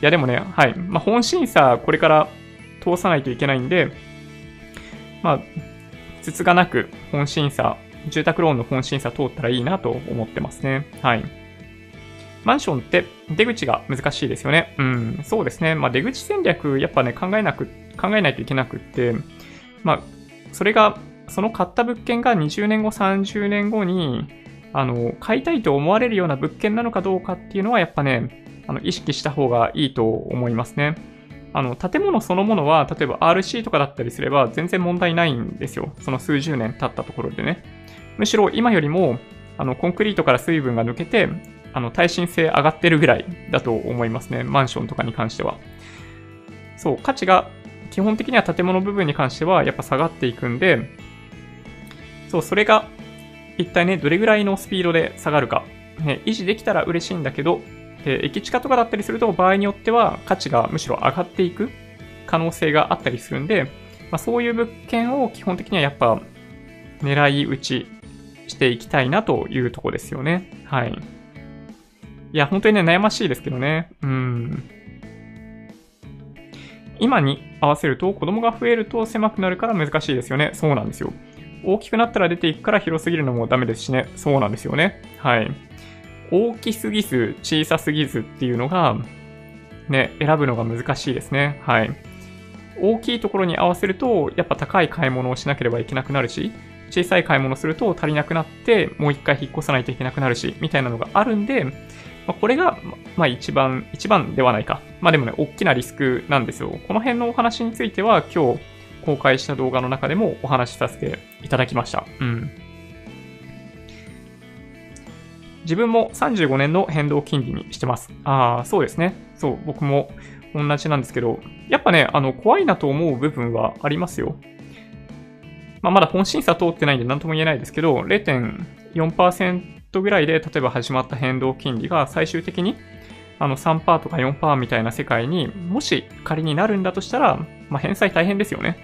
いや、でもね、はい。まあ、本審査これから通さないといけないんで、まあ、つつがなく本審査、住宅ローンの本審査通ったらいいなと思ってますね。はい。マンションって出口が難しいですよね。うん、そうですね。まあ、出口戦略、やっぱね、考えなく、考えないといけなくって、まあ、それが、その買った物件が20年後、30年後に、あの、買いたいと思われるような物件なのかどうかっていうのは、やっぱね、あの、意識した方がいいと思いますね。あの、建物そのものは、例えば RC とかだったりすれば、全然問題ないんですよ。その数十年経ったところでね。むしろ今よりも、あの、コンクリートから水分が抜けて、あの、耐震性上がってるぐらいだと思いますね。マンションとかに関しては。そう、価値が基本的には建物部分に関してはやっぱ下がっていくんで、そう、それが一体ね、どれぐらいのスピードで下がるか、ね、維持できたら嬉しいんだけど、で駅地下とかだったりすると場合によっては価値がむしろ上がっていく可能性があったりするんで、まあ、そういう物件を基本的にはやっぱ狙い撃ちしていきたいなというとこですよね。はい。いや、本当にね、悩ましいですけどね。うん。今に合わせると子供が増えると狭くなるから難しいですよね。そうなんですよ。大きくなったら出ていくから広すぎるのもダメですしね。そうなんですよね。はい。大きすぎず、小さすぎずっていうのが、ね、選ぶのが難しいですね。はい。大きいところに合わせると、やっぱ高い買い物をしなければいけなくなるし、小さい買い物すると足りなくなって、もう一回引っ越さないといけなくなるし、みたいなのがあるんで、ま、これが、まあ一番、一番ではないか。まあでもね、大きなリスクなんですよ。この辺のお話については今日公開した動画の中でもお話しさせていただきました。うん。自分も35年の変動金利にしてます。ああ、そうですね。そう、僕も同じなんですけど、やっぱね、あの、怖いなと思う部分はありますよ。まあ、まだ本審査通ってないんで何とも言えないですけど、0.4%ぐらいで、例えば始まった変動金利が最終的にあの3%とか4%みたいな世界にもし仮になるんだとしたら、まあ、返済大変ですよね。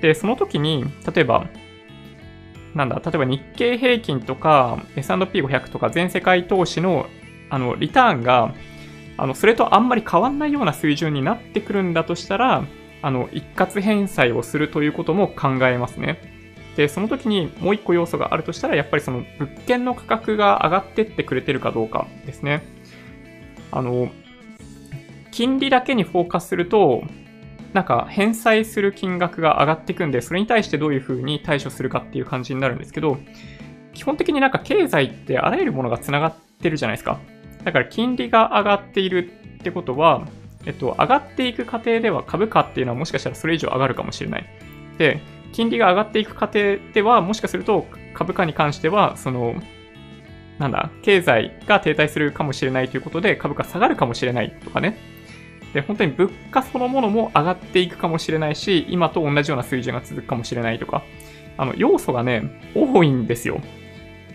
で、その時に、例えば、なんだ、例えば日経平均とか S&P500 とか全世界投資のあのリターンがあのそれとあんまり変わんないような水準になってくるんだとしたら、あの一括返済をするということも考えますね。で、その時にもう一個要素があるとしたら、やっぱりその物件の価格が上がってってくれてるかどうかですね。あの、金利だけにフォーカスすると、なんか返済する金額が上がっていくんで、それに対してどういうふうに対処するかっていう感じになるんですけど、基本的になんか経済ってあらゆるものが繋がってるじゃないですか。だから金利が上がっているってことは、えっと、上がっていく過程では株価っていうのはもしかしたらそれ以上上がるかもしれない。で、金利が上がっていく過程では、もしかすると株価に関しては、その、なんだ、経済が停滞するかもしれないということで株価下がるかもしれないとかね。で、本当に物価そのものも上がっていくかもしれないし、今と同じような水準が続くかもしれないとか、あの、要素がね、多いんですよ。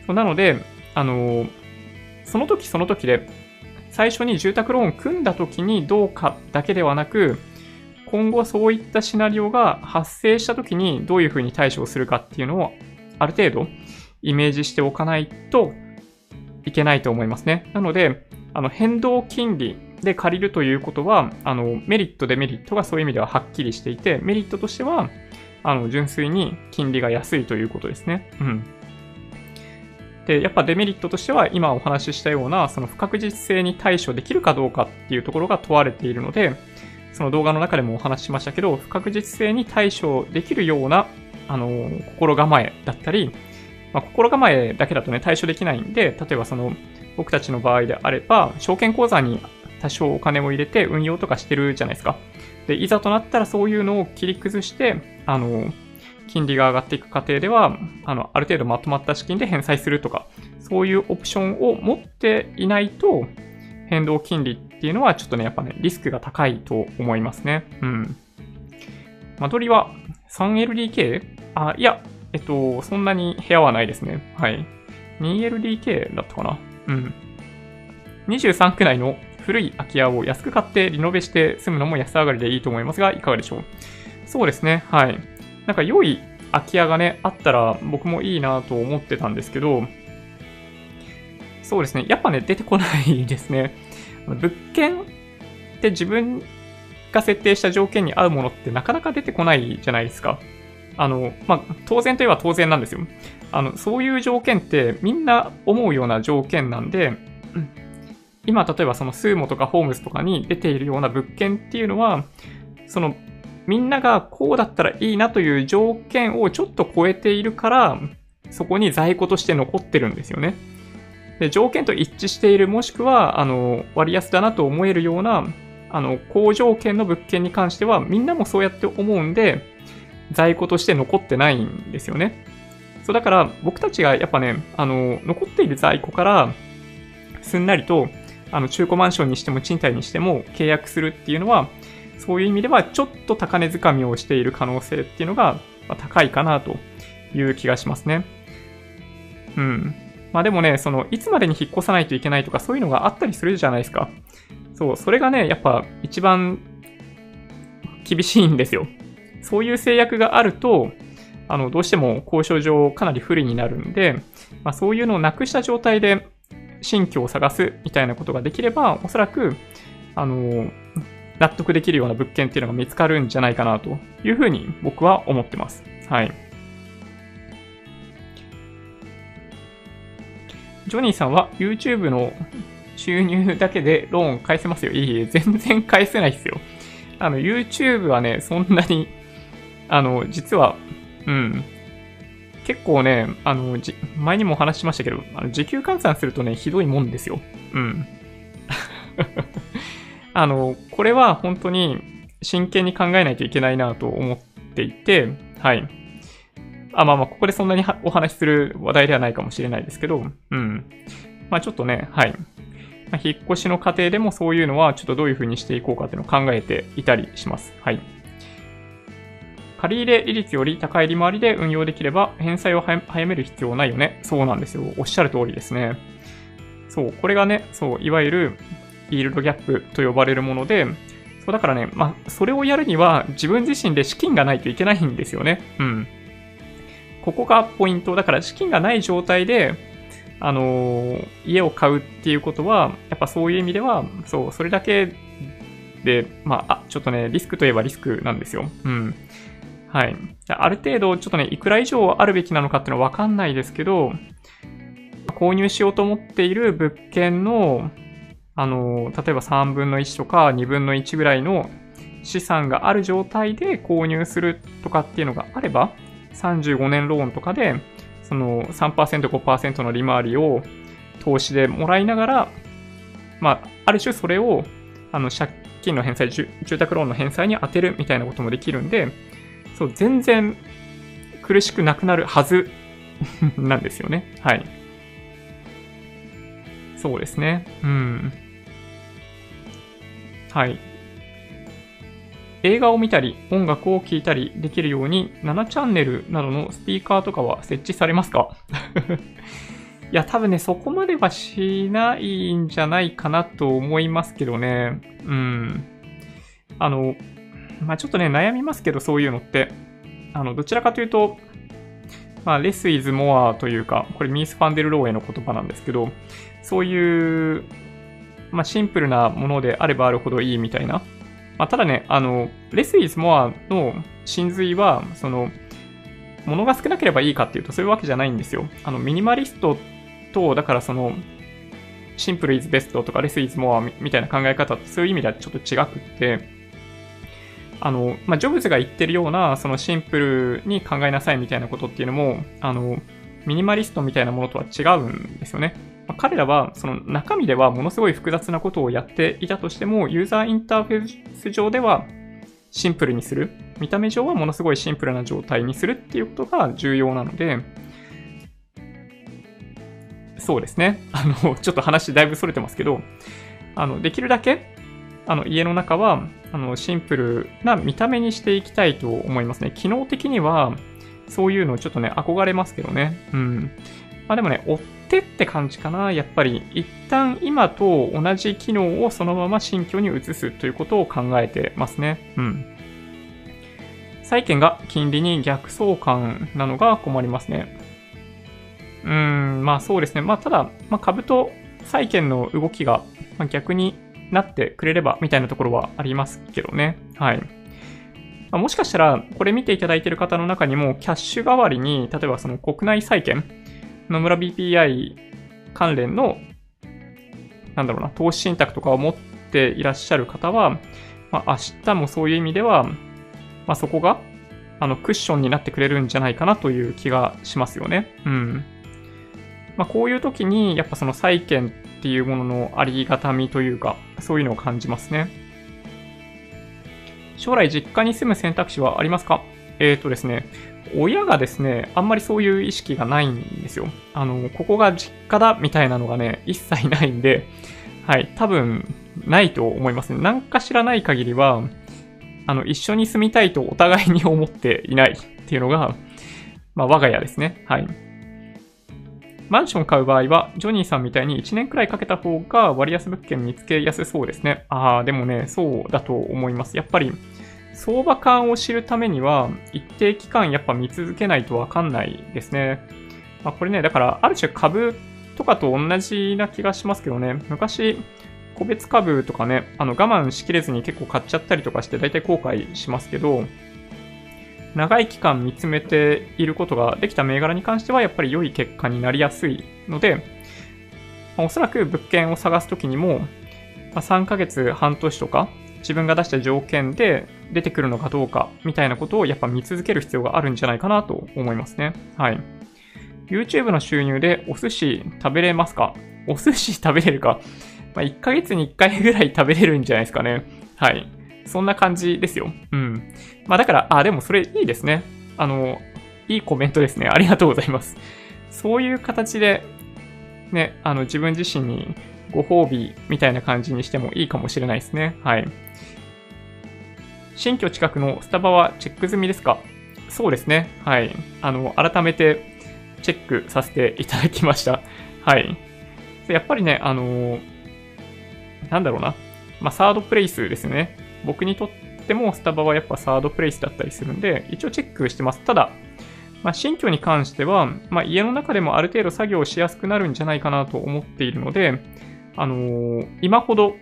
なので、あの、その時その時で、最初に住宅ローン組んだ時にどうかだけではなく、今後そういったシナリオが発生した時にどういうふうに対処をするかっていうのをある程度イメージしておかないといけないと思いますね。なので、あの変動金利で借りるということは、あの、メリット、デメリットがそういう意味でははっきりしていて、メリットとしては、あの、純粋に金利が安いということですね。うん。で、やっぱデメリットとしては、今お話ししたような、その不確実性に対処できるかどうかっていうところが問われているので、その動画の中でもお話ししましたけど、不確実性に対処できるような、あの、心構えだったり、まあ、心構えだけだとね、対処できないんで、例えばその、僕たちの場合であれば、証券口座に多少お金を入れて運用とかしてるじゃないですか。で、いざとなったらそういうのを切り崩して、あの、金利が上がっていく過程では、あの、ある程度まとまった資金で返済するとか、そういうオプションを持っていないと、変動金利っていうのはちょっとね、やっぱね、リスクが高いと思いますね。うん。間取りは 3LDK? あ、いや、えっと、そんなに部屋はないですね。はい。2LDK だったかなうん。23区内の古い空き家を安く買ってリノベして住むのも安上がりでいいと思いますが、いかがでしょうそうですね。はい。なんか良い空き家がね、あったら僕もいいなと思ってたんですけど、そうですね。やっぱね、出てこないですね。物件って自分が設定した条件に合うものってなかなか出てこないじゃないですか。あの、まあ、当然といえば当然なんですよ。あの、そういう条件ってみんな思うような条件なんで、今、例えばそのスーモとかホームズとかに出ているような物件っていうのは、その、みんながこうだったらいいなという条件をちょっと超えているから、そこに在庫として残ってるんですよね。で条件と一致している、もしくは、あの、割安だなと思えるような、あの、高条件の物件に関しては、みんなもそうやって思うんで、在庫として残ってないんですよね。そう、だから僕たちがやっぱね、あの、残っている在庫から、すんなりと、あの、中古マンションにしても賃貸にしても契約するっていうのは、そういう意味ではちょっと高値掴みをしている可能性っていうのが高いかなという気がしますね。うん。まあでもね、その、いつまでに引っ越さないといけないとかそういうのがあったりするじゃないですか。そう、それがね、やっぱ一番厳しいんですよ。そういう制約があると、あの、どうしても交渉上かなり不利になるんで、まあそういうのをなくした状態で新居を探すみたいなことができれば、おそらく、あの、納得できるような物件っていうのが見つかるんじゃないかなというふうに僕は思ってます。はい。ジョニーさんは YouTube の収入だけでローン返せますよ。いえいえ、全然返せないですよ。あの、YouTube はね、そんなに、あの、実は、うん、結構ね、あの、じ前にもお話ししましたけど、あの時給換算するとね、ひどいもんですよ。うん。あの、これは本当に真剣に考えないといけないなと思っていて、はい。あ、まあまあ、ここでそんなにお話しする話題ではないかもしれないですけど、うん。まあちょっとね、はい。まあ、引っ越しの過程でもそういうのはちょっとどういう風にしていこうかっていうのを考えていたりします。はい。借入利率より高い利回りで運用できれば返済を早める必要ないよね。そうなんですよ。おっしゃる通りですね。そう、これがね、そう、いわゆるイールドギャップと呼ばれるもので、そうだからね、まあ、それをやるには自分自身で資金がないといけないんですよね。うん。ここがポイント。だから資金がない状態で、あのー、家を買うっていうことは、やっぱそういう意味では、そう、それだけで、まあ、あ、ちょっとね、リスクといえばリスクなんですよ。うん。はい。ある程度、ちょっとね、いくら以上あるべきなのかっていうのはわかんないですけど、購入しようと思っている物件の、あの、例えば3分の1とか2分の1ぐらいの資産がある状態で購入するとかっていうのがあれば、35年ローンとかで、その3%、5%の利回りを投資でもらいながら、まあ、ある種それを、あの、借金の返済、住宅ローンの返済に充てるみたいなこともできるんで、そう、全然苦しくなくなるはず なんですよね。はい。そうですね。うん。はい。映画を見たり、音楽を聴いたりできるように、7チャンネルなどのスピーカーとかは設置されますか？いや、多分ね、そこまではしないんじゃないかなと思いますけどね。うん。あの、まあ、ちょっとね、悩みますけど、そういうのって。あの、どちらかというと、まあ、less is more というか、これミース・ファンデル・ローへの言葉なんですけど、そういう、まあ、シンプルなものであればあるほどいいみたいなまあ、ただね、あの、レスイズモアの真髄は、その、物が少なければいいかっていうとそういうわけじゃないんですよ。あの、ミニマリストと、だからその、シンプルイズベストとかレスイズモアみたいな考え方とそういう意味ではちょっと違くって、あの、まあ、ジョブズが言ってるような、そのシンプルに考えなさいみたいなことっていうのも、あの、ミニマリストみたいなものとは違うんですよね。まあ、彼らはその中身ではものすごい複雑なことをやっていたとしても、ユーザーインターフェース上ではシンプルにする。見た目上はものすごいシンプルな状態にするっていうことが重要なので、そうですね。あの、ちょっと話だいぶ逸れてますけど、あの、できるだけ、あの、家の中は、あの、シンプルな見た目にしていきたいと思いますね。機能的には、そういうのちょっとね、憧れますけどね。うん。まあでもね、追ってって感じかな。やっぱり、一旦今と同じ機能をそのまま新居に移すということを考えてますね。うん。債券が金利に逆相関なのが困りますね。うん、まあそうですね。まあただ、まあ、株と債券の動きが逆になってくれればみたいなところはありますけどね。はい。まあ、もしかしたら、これ見ていただいている方の中にも、キャッシュ代わりに、例えばその国内債券、野村 BPI 関連の、なんだろうな、投資信託とかを持っていらっしゃる方は、まあ、明日もそういう意味では、まあ、そこが、あの、クッションになってくれるんじゃないかなという気がしますよね。うん。まあ、こういう時に、やっぱその債券っていうもののありがたみというか、そういうのを感じますね。将来実家に住む選択肢はありますか？えっ、ー、とですね、親がですね、あんまりそういう意識がないんですよ。あの、ここが実家だみたいなのがね、一切ないんで、はい、多分、ないと思いますね。何か知らない限りは、あの、一緒に住みたいとお互いに思っていないっていうのが、まあ、我が家ですね。はい。マンション買う場合は、ジョニーさんみたいに1年くらいかけた方が割安物件見つけやすそうですね。ああ、でもね、そうだと思います。やっぱり、相場感を知るためには、一定期間やっぱ見続けないとわかんないですね。まあ、これね、だから、ある種株とかと同じな気がしますけどね、昔、個別株とかね、あの我慢しきれずに結構買っちゃったりとかして大体後悔しますけど、長い期間見つめていることができた銘柄に関してはやっぱり良い結果になりやすいので、ま、おそらく物件を探すときにも、ま、3ヶ月、半年とか、自分が出した条件で出てくるのかどうかみたいなことをやっぱ見続ける必要があるんじゃないかなと思いますね。はい。YouTube の収入でお寿司食べれますか？お寿司食べれるか？まあ、1ヶ月に1回ぐらい食べれるんじゃないですかね。はい。そんな感じですよ。うん。まあだから、あ、でもそれいいですね。あの、いいコメントですね。ありがとうございます。そういう形で、ね、あの、自分自身にご褒美みたいな感じにしてもいいかもしれないですね。はい。新居近くのスタバはチェック済みですか？そうですね。はい。あの、改めてチェックさせていただきました。はい。やっぱりね、あのなんだろうな。まあ、サードプレイスですね。僕にとってもスタバはやっぱサードプレイスだったりするんで、一応チェックしてます。ただ、まあ、新居に関しては、まあ、家の中でもある程度作業しやすくなるんじゃないかなと思っているので、あのー、今ほど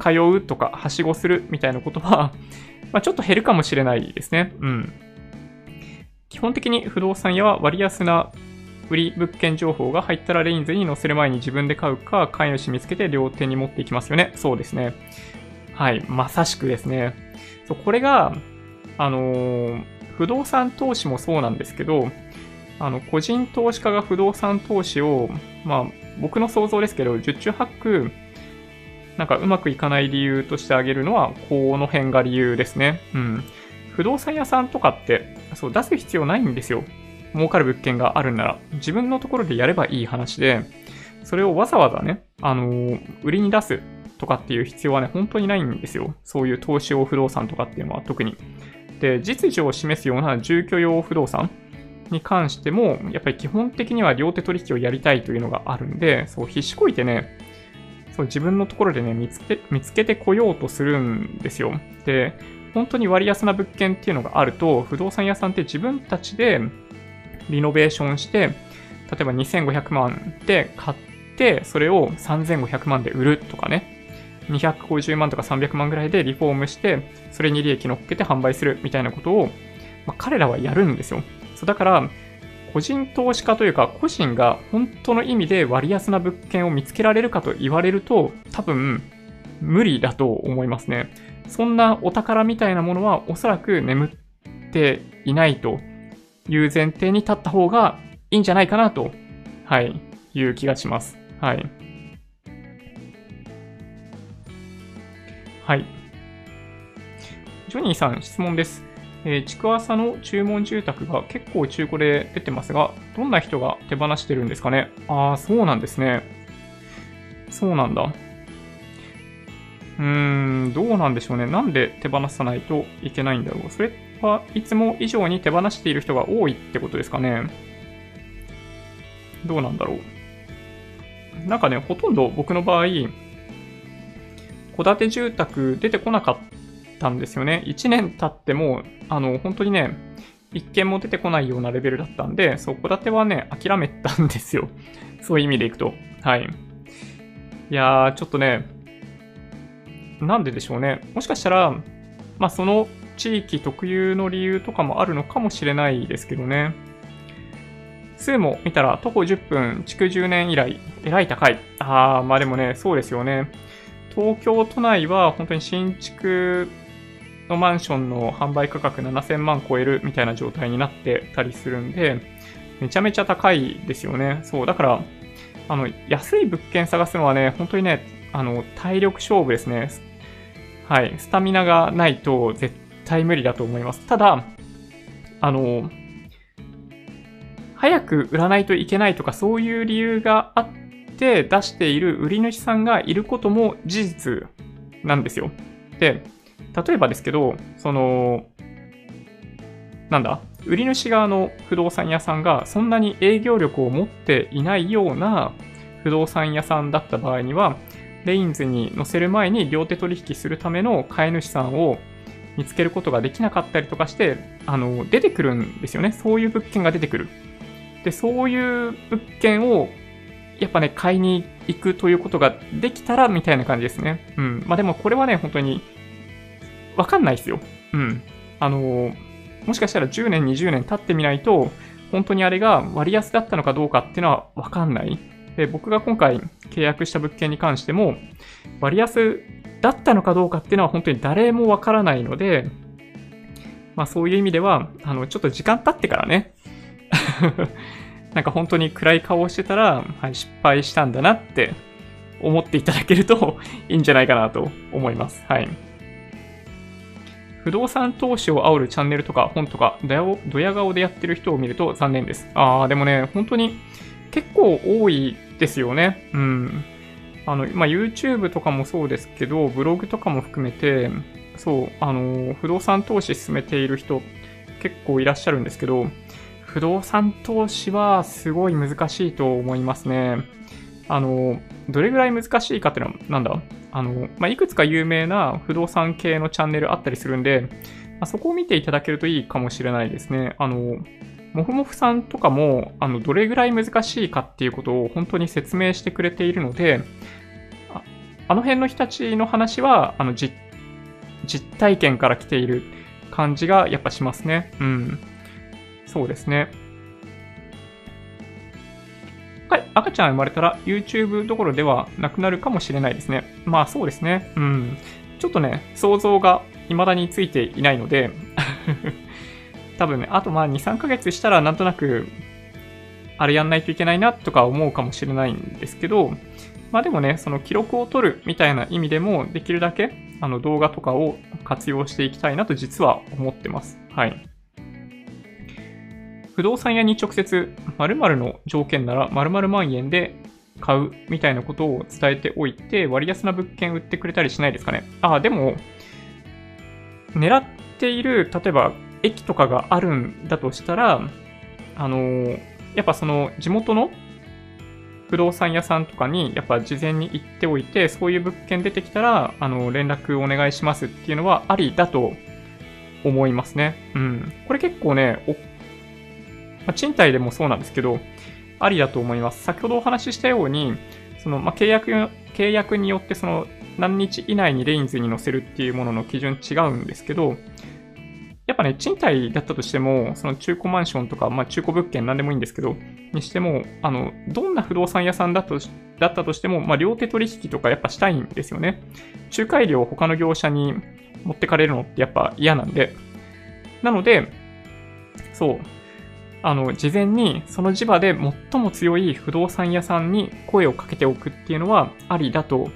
通うとか、はしごするみたいなことは まちょっと減るかもしれないですね。うん。基本的に不動産屋は割安な売り物件情報が入ったらレインズに載せる前に自分で買うか、飼い主見つけて両手に持っていきますよね。そうですね。はい。まさしくですね。そうこれが、あの、不動産投資もそうなんですけど、あの、個人投資家が不動産投資を、まあ、僕の想像ですけど、十中八九、なんかうまくいかない理由として挙げるのは、この辺が理由ですね。うん。不動産屋さんとかって、そう、出す必要ないんですよ。儲かる物件があるんなら。自分のところでやればいい話で、それをわざわざね、あのー、売りに出すとかっていう必要はね、本当にないんですよ。そういう投資用不動産とかっていうのは特に。で、実需を示すような住居用不動産に関しても、やっぱり基本的には両手取引をやりたいというのがあるんで、そう、必死こいてね、そう自分のところでね、見つけ、見つけてこようとするんですよ。で、本当に割安な物件っていうのがあると、不動産屋さんって自分たちでリノベーションして、例えば2500万で買って、それを3500万で売るとかね。250万とか300万ぐらいでリフォームして、それに利益乗っけて販売するみたいなことを、まあ、彼らはやるんですよ。そうだから、個人投資家というか、個人が本当の意味で割安な物件を見つけられるかと言われると、多分、無理だと思いますね。そんなお宝みたいなものはおそらく眠っていないという前提に立った方がいいんじゃないかなと、はい、いう気がします。はい。はい。ジョニーさん、質問です。えー、築浅の注文住宅が結構中古で出てますが、どんな人が手放してるんですかね？ああ、そうなんですね。そうなんだ。うーん、どうなんでしょうね。なんで手放さないといけないんだろう。それはいつも以上に手放している人が多いってことですかね。どうなんだろう。なんかね、ほとんど僕の場合、戸建て住宅出てこなかったんですよね。1年経っても、あの、本当にね、一件も出てこないようなレベルだったんで、そう、戸建てはね、諦めたんですよ。そういう意味でいくと。はい。いやー、ちょっとね、なんででしょうね。もしかしたら、まあ、その地域特有の理由とかもあるのかもしれないですけどね。数も見たら徒歩10分、築10年以来、えらい高い。あー、まあでもね、そうですよね。東京都内は本当に新築のマンションの販売価格7000万超えるみたいな状態になってたりするんで、めちゃめちゃ高いですよね。そう、だから、あの、安い物件探すのはね、本当にね、あの、体力勝負ですね。はい。スタミナがないと絶対無理だと思います。ただ、あの、早く売らないといけないとかそういう理由があってて出している売り主さんがいることも事実なんですよ。で、例えばですけど、その、なんだ？売り主側の不動産屋さんがそんなに営業力を持っていないような不動産屋さんだった場合には、レインズに載せる前に両手取引するための買い主さんを見つけることができなかったりとかして、あの、出てくるんですよね。そういう物件が出てくる。で、そういう物件を、やっぱね、買いに行くということができたら、みたいな感じですね。うん。まあでもこれはね、本当に、わかんないですよ。うん。あの、もしかしたら10年、20年経ってみないと、本当にあれが割安だったのかどうかっていうのはわかんない。で、僕が今回契約した物件に関しても、割安だったのかどうかっていうのは本当に誰もわからないので、まあそういう意味では、あの、ちょっと時間経ってからね、なんか本当に暗い顔をしてたら、はい、失敗したんだなって思っていただけると いいんじゃないかなと思います。はい。不動産投資を煽るチャンネルとか本とか、ドヤ顔でやってる人を見ると残念です。あー、でもね、本当に結構多いですよね。うん。あの、まあ、YouTube とかもそうですけど、ブログとかも含めて、そう、あの、不動産投資進めている人結構いらっしゃるんですけど、不動産投資はすごい難しいと思いますね。あの、どれぐらい難しいかっていうのは、なんだ？あの、まあ、いくつか有名な不動産系のチャンネルあったりするんで、まあ、そこを見ていただけるといいかもしれないですね。あの、もふもふさんとかも、あの、どれぐらい難しいかっていうことを本当に説明してくれているので、ああの辺の人たちの話は、あの、実、体験から来ている感じがやっぱしますね。うん。そうですね。赤ちゃん生まれたら YouTube どころではなくなるかもしれないですね。まあそうですね。うん。ちょっとね、想像が未だについていないので 多分ね、あとまあ2、3ヶ月したらなんとなく、あれやんないといけないなとか思うかもしれないんですけど、まあでもね、その記録を取るみたいな意味でも、できるだけあの動画とかを活用していきたいなと実は思ってます。はい。不動産屋に直接〇〇の条件なら〇〇万円で買うみたいなことを伝えておいて、割安な物件売ってくれたりしないですかね。ああ、でも、狙っている、例えば駅とかがあるんだとしたら、あの、やっぱその地元の不動産屋さんとかにやっぱ事前に行っておいて、そういう物件出てきたら、あの、連絡お願いしますっていうのはありだと思いますね。うん。これ結構ね、まあ、賃貸でもそうなんですけど、ありだと思います。先ほどお話ししたように、その、まあ、契約、契約によってその何日以内にレインズに載せるっていうものの基準違うんですけど、やっぱね、賃貸だったとしても、その中古マンションとか、まあ中古物件なんでもいいんですけど、にしても、あの、どんな不動産屋さんだとだったとしても、まあ両手取引とかやっぱしたいんですよね。仲介料を他の業者に持ってかれるのってやっぱ嫌なんで。なので、そう、あの、事前にその地場で最も強い不動産屋さんに声をかけておくっていうのはありだと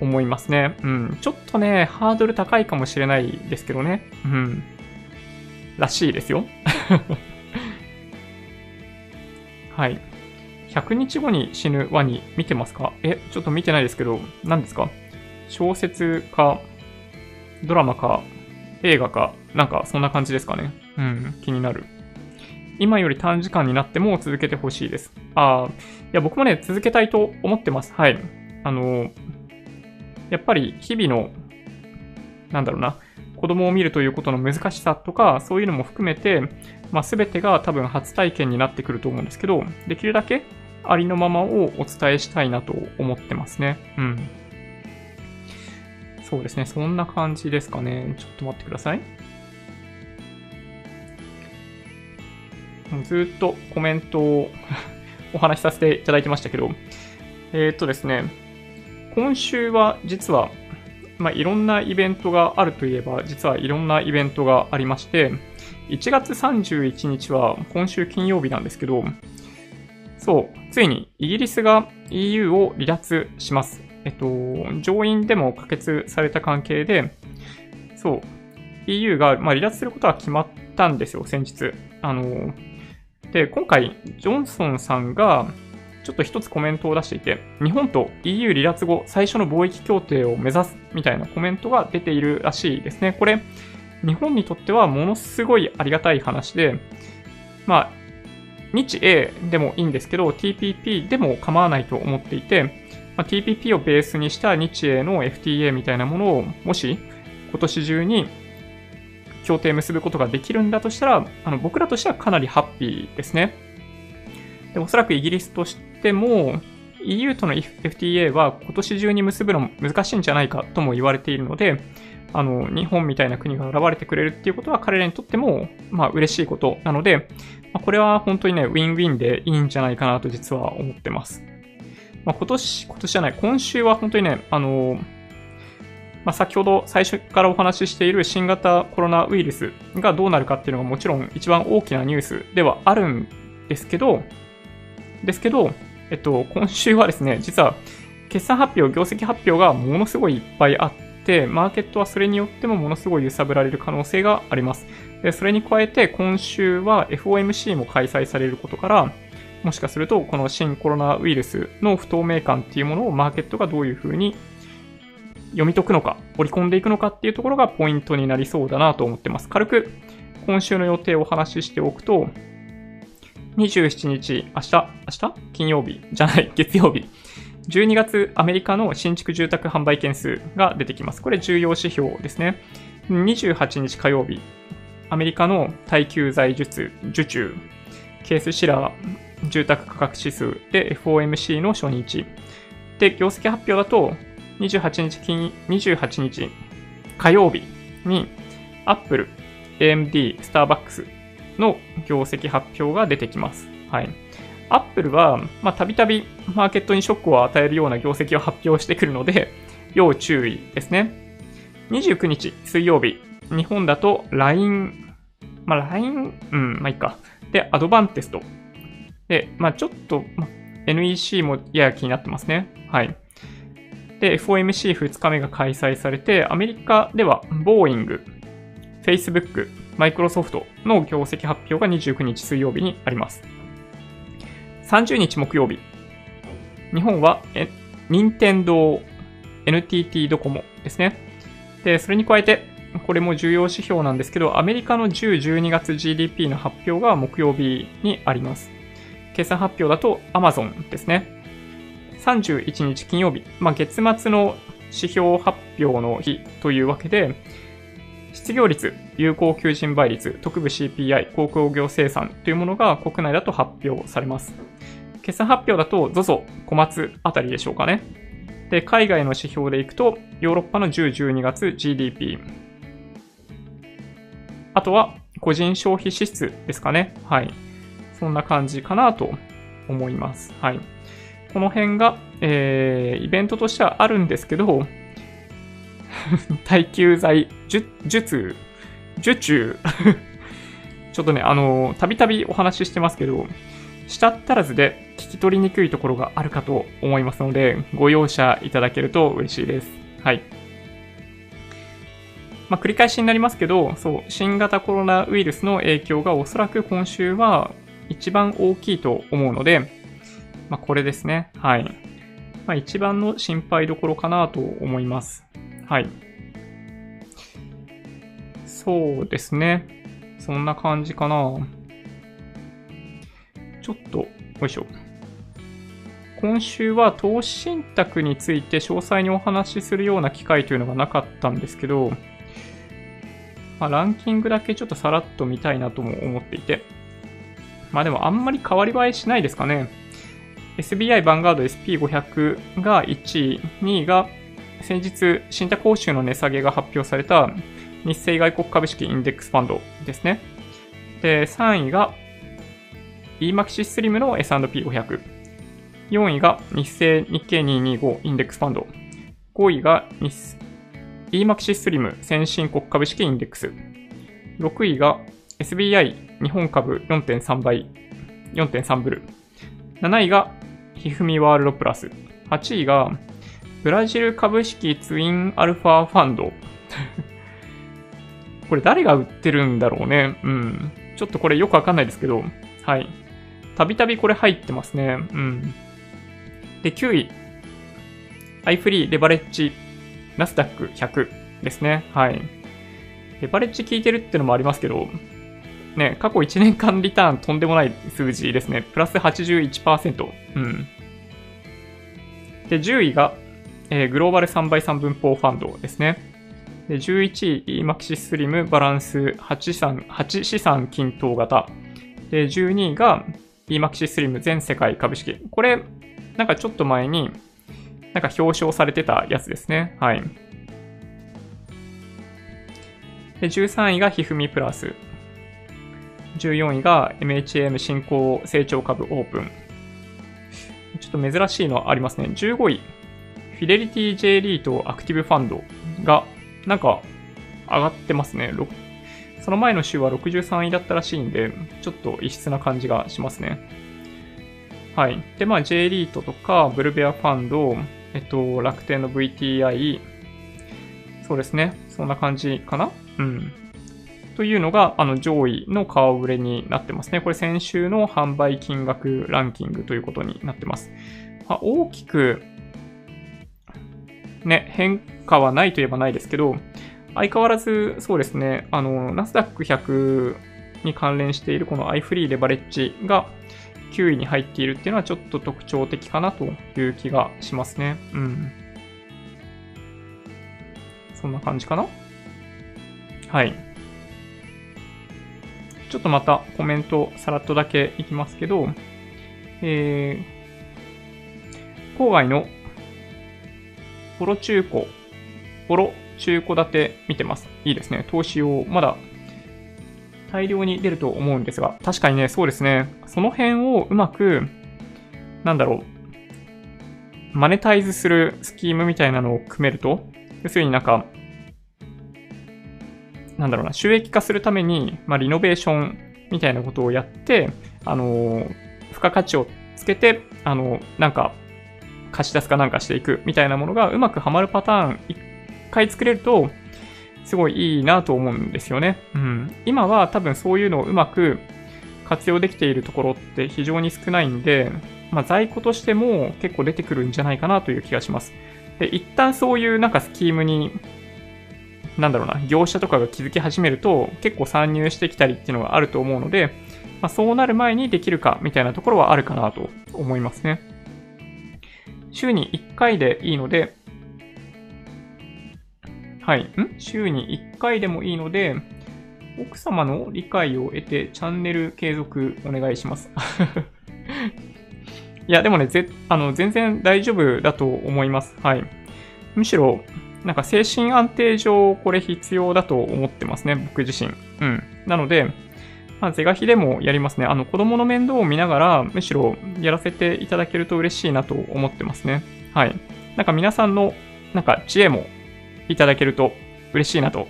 思いますね。うん。ちょっとね、ハードル高いかもしれないですけどね。うん。らしいですよ。はい。100日後に死ぬワニ見てますか？え、ちょっと見てないですけど、何ですか？小説か、ドラマか、映画か、なんかそんな感じですかね。うん、気になる。今より短時間になっても続けてほしいです。ああ、いや、僕もね、続けたいと思ってます。はい。あの、やっぱり日々の、なんだろうな、子供を見るということの難しさとか、そういうのも含めて、まあ、全てが多分初体験になってくると思うんですけど、できるだけありのままをお伝えしたいなと思ってますね。うん。そうですね。そんな感じですかね。ちょっと待ってください。ずっとコメントをお話しさせていただいてましたけど、えー、っとですね、今週は実はまあ、いろんなイベントがあるといえば、実はいろんなイベントがありまして、1月31日は今週金曜日なんですけど、そう、ついにイギリスが EU を離脱します。えっと、上院でも可決された関係で、そう、EU が、まあ、離脱することは決まったんですよ、先日。あの、で、今回、ジョンソンさんが、ちょっと一つコメントを出していて、日本と EU 離脱後最初の貿易協定を目指すみたいなコメントが出ているらしいですね。これ、日本にとってはものすごいありがたい話で、まあ、日英でもいいんですけど、TPP でも構わないと思っていて、まあ、TPP をベースにした日英の FTA みたいなものを、もし今年中に協定結ぶことができるんだとしたら、あの僕らとしてはかなりハッピーですね。でおそらくイギリスとしても、EU との FTA は今年中に結ぶの難しいんじゃないかとも言われているので、あの、日本みたいな国が現れてくれるっていうことは彼らにとっても、まあ嬉しいことなので、まあ、これは本当にね、ウィンウィンでいいんじゃないかなと実は思ってます。まあ、今年、今年じゃない、今週は本当にね、あの、まあ、先ほど最初からお話ししている新型コロナウイルスがどうなるかっていうのがもちろん一番大きなニュースではあるんですけど、ですけど、えっと、今週はですね、実は決算発表、業績発表がものすごいいっぱいあって、マーケットはそれによってもものすごい揺さぶられる可能性があります。でそれに加えて、今週は FOMC も開催されることから、もしかすると、この新コロナウイルスの不透明感っていうものをマーケットがどういうふうに読み解くのか、織り込んでいくのかっていうところがポイントになりそうだなと思ってます。軽く今週の予定をお話ししておくと、27日、明日、明日？金曜日？じゃない、月曜日。12月アメリカの新築住宅販売件数が出てきます。これ重要指標ですね。28日火曜日、アメリカの耐久財術、受注、ケースシラー住宅価格指数で FOMC の初日。で、業績発表だと、28日金、28日火曜日に、Apple、AMD、スターバックスの業績発表が出てきます。はい。Apple は、まあ、たびたびマーケットにショックを与えるような業績を発表してくるので、要注意ですね。29日水曜日、日本だと LINE、まあ、LINE、うん、まあいいか。で、アドバンテスト。で、まあちょっと、NEC もやや気になってますね。はい。で、FOMC2 日目が開催されて、アメリカでは、ボーイング、Facebook、マイクロソフトの業績発表が29日水曜日にあります。30日木曜日、日本は、え、任天堂 NTT ドコモですね。で、それに加えて、これも重要指標なんですけど、アメリカの10、12月 GDP の発表が木曜日にあります。決算発表だと Amazon ですね。31日金曜日、まあ、月末の指標発表の日というわけで、失業率、有効求人倍率、特部 CPI、航空業生産というものが国内だと発表されます。決算発表だと ZOZO、小松あたりでしょうかね。で、海外の指標でいくと、ヨーロッパの10、12月 GDP。あとは、個人消費支出ですかね。はい。そんな感じかなと思います。はい。この辺が、えー、イベントとしてはあるんですけど、耐久剤、術、受注 ちょっとね、あの、たびたびお話ししてますけど、したったらずで聞き取りにくいところがあるかと思いますので、ご容赦いただけると嬉しいです。はい。まあ、繰り返しになりますけど、そう、新型コロナウイルスの影響がおそらく今週は一番大きいと思うので、まあ、これですね。はい。まあ、一番の心配どころかなと思います。はい。そうですね。そんな感じかな。ちょっと、よいしょ。今週は投資信託について詳細にお話しするような機会というのがなかったんですけど、まあ、ランキングだけちょっとさらっと見たいなとも思っていて。まあでもあんまり変わり映えしないですかね。SBI バンガード SP500 が1位、2位が先日、信託報酬の値下げが発表された日清外国株式インデックスファンドですね。で、3位が EMAXI SLIM の S&P500。4位が日清日経225インデックスファンド。5位が EMAXI SLIM 先進国株式インデックス。6位が SBI 日本株4.3倍、4.3ブル。7位がひふみワールドプラス。8位がブラジル株式ツインアルファファンド。これ誰が売ってるんだろうね。うん。ちょっとこれよくわかんないですけど、はい。たびたびこれ入ってますね。うん。で、9位。アイフリーレバレッジナスダック100ですね。はい。レバレッジ効いてるってのもありますけど、ね、過去1年間リターンとんでもない数字ですね。プラス81%。うん。で、10位が、えー、グローバル3倍3分法ファンドですね。で11位、マキシスリムバランス8資産 ,8 資産均等型。で、12位が EMAXI スリム全世界株式。これ、なんかちょっと前に、なんか表彰されてたやつですね。はい。で、13位がひふみプラス。14位が MHM 新興成長株オープン。ちょっと珍しいのありますね。15位、フィデリティ J リートアクティブファンドが、なんか、上がってますね。その前の週は63位だったらしいんで、ちょっと異質な感じがしますね。はい。で、まあ、J リートとか、ブルベアファンド、えっと、楽天の VTI、そうですね。そんな感じかな？うん。というのが、あの、上位の顔ぶれになってますね。これ先週の販売金額ランキングということになってます。まあ、大きく、ね、変化はないといえばないですけど、相変わらず、そうですね、あの、ナスダック100に関連しているこの iFree レバレッジが9位に入っているっていうのはちょっと特徴的かなという気がしますね。うん。そんな感じかな？はい。ちょっとまたコメントさらっとだけいきますけど、えー、郊外のポロ中古、ポロ中古建て見てます。いいですね。投資をまだ大量に出ると思うんですが、確かにね、そうですね。その辺をうまく、なんだろう、マネタイズするスキームみたいなのを組めると、要するになんか、なんだろうな、収益化するために、まあ、リノベーションみたいなことをやって、あの、付加価値をつけて、あの、なんか、貸し出すかなんかしていくみたいなものがうまくはまるパターン一回作れると、すごいいいなと思うんですよね。うん。今は多分そういうのをうまく活用できているところって非常に少ないんで、まあ、在庫としても結構出てくるんじゃないかなという気がします。で、一旦そういうなんかスキームに、なんだろうな、業者とかが気づき始めると結構参入してきたりっていうのがあると思うので、まあ、そうなる前にできるかみたいなところはあるかなと思いますね。週に1回でいいので、はい。ん？週に1回でもいいので、奥様の理解を得てチャンネル継続お願いします。いや、でもね、ぜ、あの、全然大丈夫だと思います。はい。むしろ、なんか精神安定上、これ必要だと思ってますね、僕自身。うん。なので、まあ、是が非でもやりますね。あの、子供の面倒を見ながら、むしろやらせていただけると嬉しいなと思ってますね。はい。なんか皆さんの、なんか知恵もいただけると嬉しいなと、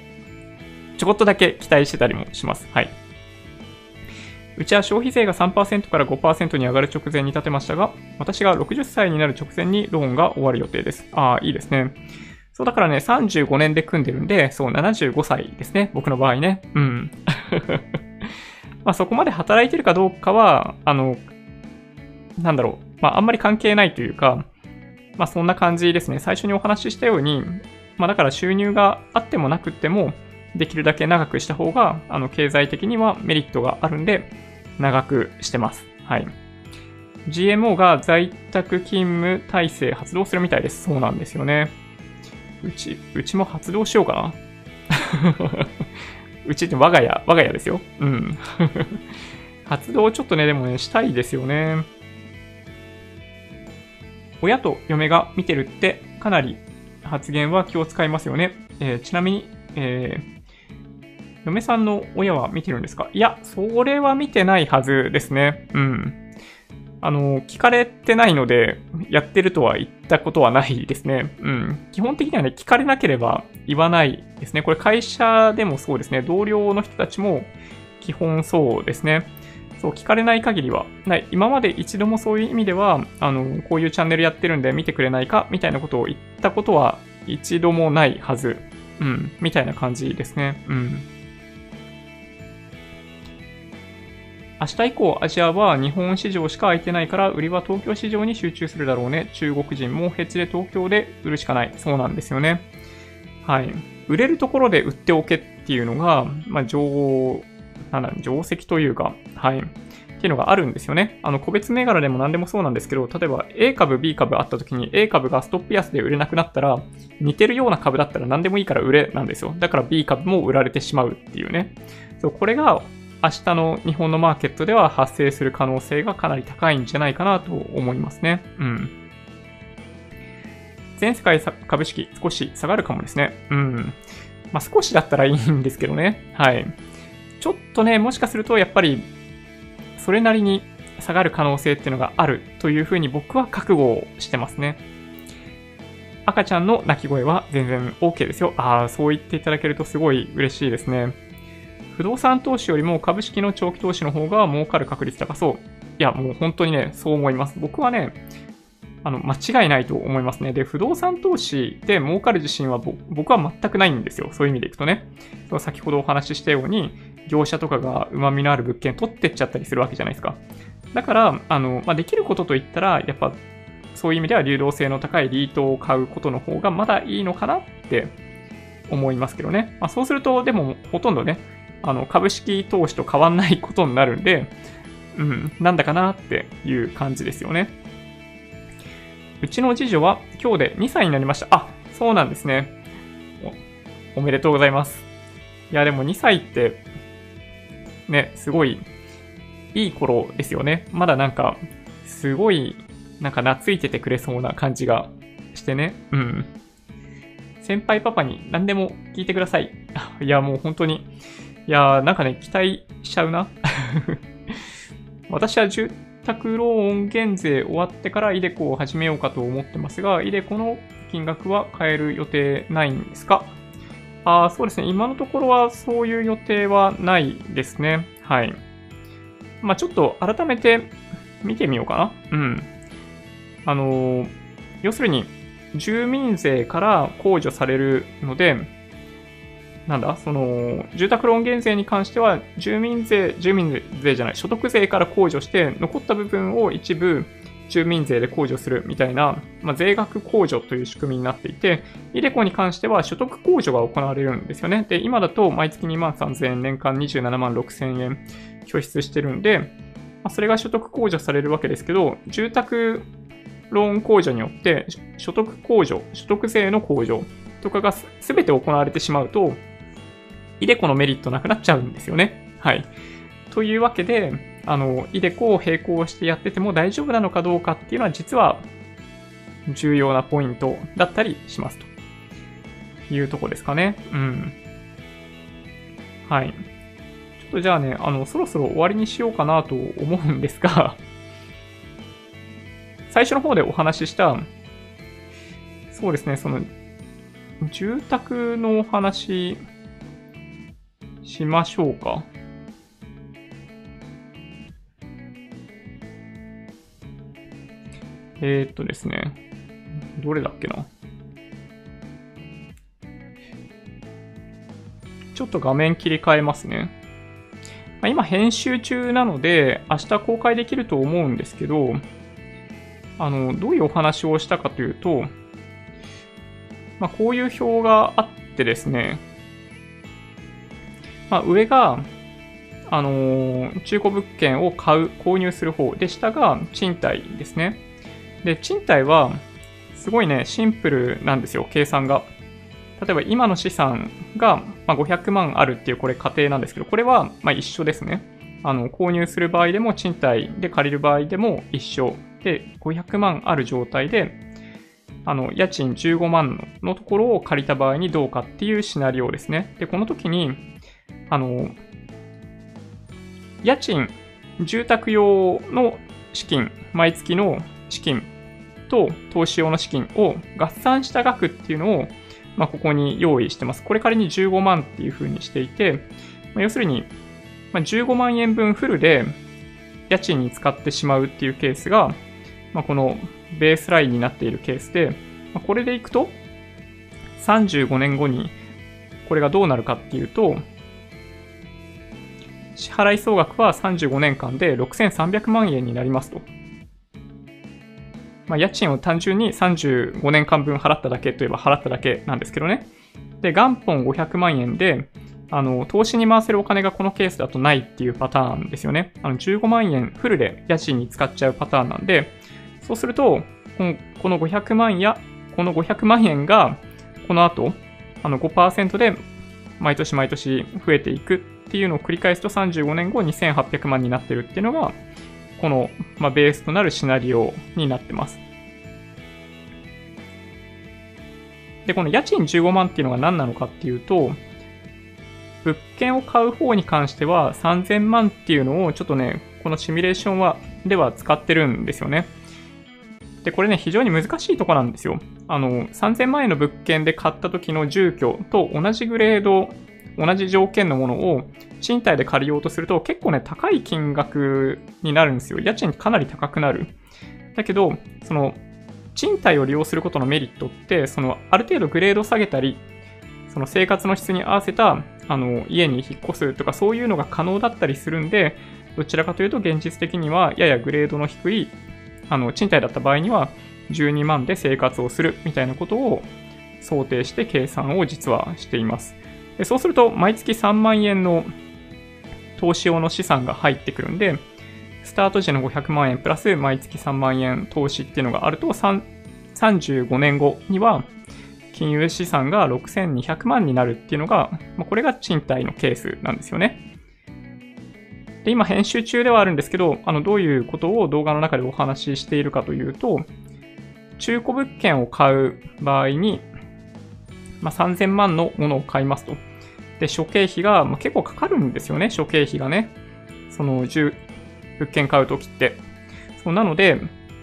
ちょこっとだけ期待してたりもします。はい。うちは消費税が3%から5%に上がる直前に立てましたが、私が60歳になる直前にローンが終わる予定です。ああ、いいですね。そう、だからね、35年で組んでるんで、そう、75歳ですね。僕の場合ね。うん。まあそこまで働いてるかどうかは、あの、なんだろう。まああんまり関係ないというか、まあそんな感じですね。最初にお話ししたように、まあ、だから収入があってもなくても、できるだけ長くした方が、あの、経済的にはメリットがあるんで、長くしてます。はい。GMO が在宅勤務体制発動するみたいです。そうなんですよね。うち、うちも発動しようかな。うちって我が家、我が家ですよ。うん。発動ちょっとね、でもね、したいですよね。親と嫁が見てるってかなり発言は気を使いますよね。えー、ちなみに、えー、嫁さんの親は見てるんですか？いや、それは見てないはずですね。うん。あの、聞かれてないので、やってるとは言ったことはないですね。うん。基本的にはね、聞かれなければ言わないですね。これ会社でもそうですね。同僚の人たちも基本そうですね。そう、聞かれない限りは、ない。今まで一度もそういう意味では、あの、こういうチャンネルやってるんで見てくれないかみたいなことを言ったことは一度もないはず。うん、みたいな感じですね。うん。明日以降、アジアは日本市場しか空いてないから、売りは東京市場に集中するだろうね。中国人もヘッジで東京で売るしかない。そうなんですよね。はい。売れるところで売っておけっていうのが、まあ、情なんだ、定石というか、はい。っていうのがあるんですよね。あの、個別銘柄でも何でもそうなんですけど、例えば A 株、B 株あった時に A 株がストップ安で売れなくなったら、似てるような株だったら何でもいいから売れなんですよ。だから B 株も売られてしまうっていうね。そう、これが明日の日本のマーケットでは発生する可能性がかなり高いんじゃないかなと思いますね。うん。全世界株式少し下がるかもですね。うん。まあ、少しだったらいいんですけどね。はい。ちょっとね、もしかするとやっぱり、それなりに下がる可能性っていうのがあるというふうに僕は覚悟をしてますね。赤ちゃんの泣き声は全然 OK ですよ。ああ、そう言っていただけるとすごい嬉しいですね。不動産投資よりも株式の長期投資の方が儲かる確率高そう。いや、もう本当にね、そう思います。僕はね、あの、間違いないと思いますね。で、不動産投資で儲かる自信は僕は全くないんですよ。そういう意味でいくとね。そ先ほどお話ししたように、業者とかが旨味のある物件取ってっちゃったりするわけじゃないですか。だから、あの、まあ、できることといったら、やっぱ、そういう意味では流動性の高いリートを買うことの方がまだいいのかなって思いますけどね。まあ、そうすると、でも、ほとんどね、あの、株式投資と変わんないことになるんで、うん、なんだかなっていう感じですよね。うちの次女は今日で2歳になりました。あ、そうなんですね。おおめでとうございます。いや、でも2歳って、ね、すごいいい頃ですよね。まだなんか、すごい、なんか懐いててくれそうな感じがしてね。うん。先輩パパに何でも聞いてください。いや、もう本当に。いや、なんかね、期待しちゃうな。私は住宅ローン減税終わってからイデコを始めようかと思ってますが、イデコの金額は変える予定ないんですか？ああ、そうですね。今のところはそういう予定はないですね。はい。まあちょっと改めて見てみようかな。うん。あのー、要するに、住民税から控除されるので、なんだ、その、住宅ローン減税に関しては、住民税、住民税じゃない、所得税から控除して、残った部分を一部、住民税で控除するみたいな、まあ、税額控除という仕組みになっていて、イデコに関しては所得控除が行われるんですよね。で、今だと毎月2万3000円、年間27万6000円拠出してるんで、まあ、それが所得控除されるわけですけど、住宅ローン控除によって所得控除、所得税の控除とかが全て行われてしまうと、イデコのメリットなくなっちゃうんですよね。はい。というわけで、あの、イデコを並行してやってても大丈夫なのかどうかっていうのは実は重要なポイントだったりしますというとこですかね。うん。はい。ちょっとじゃあね、あの、そろそろ終わりにしようかなと思うんですが 最初の方でお話しした、そうですね、その、住宅のお話しましょうか。えー、っとですね。どれだっけな。ちょっと画面切り替えますね。まあ、今編集中なので、明日公開できると思うんですけど、あの、どういうお話をしたかというと、まあ、こういう表があってですね、まあ、上が、あのー、中古物件を買う、購入する方で、下が賃貸ですね。で、賃貸は、すごいね、シンプルなんですよ、計算が。例えば今の資産が、ま500万あるっていうこれ仮定なんですけど、これはま一緒ですね。あの、購入する場合でも賃貸で借りる場合でも一緒。で、500万ある状態で、あの、家賃15万のところを借りた場合にどうかっていうシナリオですね。で、この時に、あの、家賃、住宅用の資金、毎月の資金と投資用の資金を合算した額っていうのを、まあ、ここに用意してます。これ仮に15万っていう風にしていて、まあ、要するに、まあ、15万円分フルで家賃に使ってしまうっていうケースが、まあ、このベースラインになっているケースで、まあ、これでいくと、35年後にこれがどうなるかっていうと、支払い総額は35年間で6300万円になりますと。まあ、家賃を単純に35年間分払っただけといえば払っただけなんですけどね。で、元本500万円で、あの、投資に回せるお金がこのケースだとないっていうパターンですよね。あの、15万円フルで家賃に使っちゃうパターンなんで、そうすると、この500万や、この500万円が、この後、あの5%で毎年毎年増えていくっていうのを繰り返すと35年後2800万になってるっていうのが、この、まあ、ベースとなるシナリオになってます。で、この家賃15万っていうのが何なのかっていうと、物件を買う方に関しては3000万っていうのをちょっとね、このシミュレーションは、では使ってるんですよね。で、これね、非常に難しいとこなんですよ。あの、3000万円の物件で買った時の住居と同じグレード同じ条件のものを賃貸で借りようとすると結構ね、高い金額になるんですよ。家賃かなり高くなる。だけど、その、賃貸を利用することのメリットって、その、ある程度グレード下げたり、その生活の質に合わせた、あの、家に引っ越すとかそういうのが可能だったりするんで、どちらかというと現実的にはややグレードの低い、あの、賃貸だった場合には12万で生活をするみたいなことを想定して計算を実はしています。でそうすると、毎月3万円の投資用の資産が入ってくるんで、スタート時の500万円プラス毎月3万円投資っていうのがあると、35年後には金融資産が6200万になるっていうのが、ま、これが賃貸のケースなんですよね。で、今編集中ではあるんですけど、あの、どういうことを動画の中でお話ししているかというと、中古物件を買う場合に、まあ、3000万のものを買いますと。で、諸経費が、まあ、結構かかるんですよね、諸経費がね。その、物件買うときって。そうなので、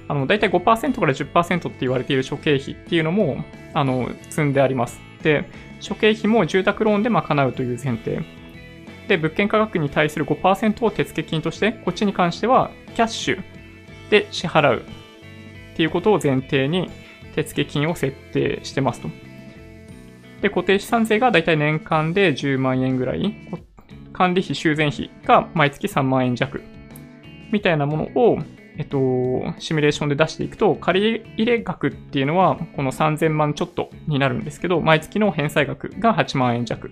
あの、だいたい5%から10%って言われている諸経費っていうのも、あの、積んであります。で、諸経費も住宅ローンで賄うという前提。で、物件価格に対する5%を手付金として、こっちに関してはキャッシュで支払うっていうことを前提に手付金を設定してますと。で、固定資産税がだいたい年間で10万円ぐらい、管理費、修繕費が毎月3万円弱みたいなものをえっと、シミュレーションで出していくと、借入れ額っていうのは、この3000万ちょっとになるんですけど、毎月の返済額が8万円弱。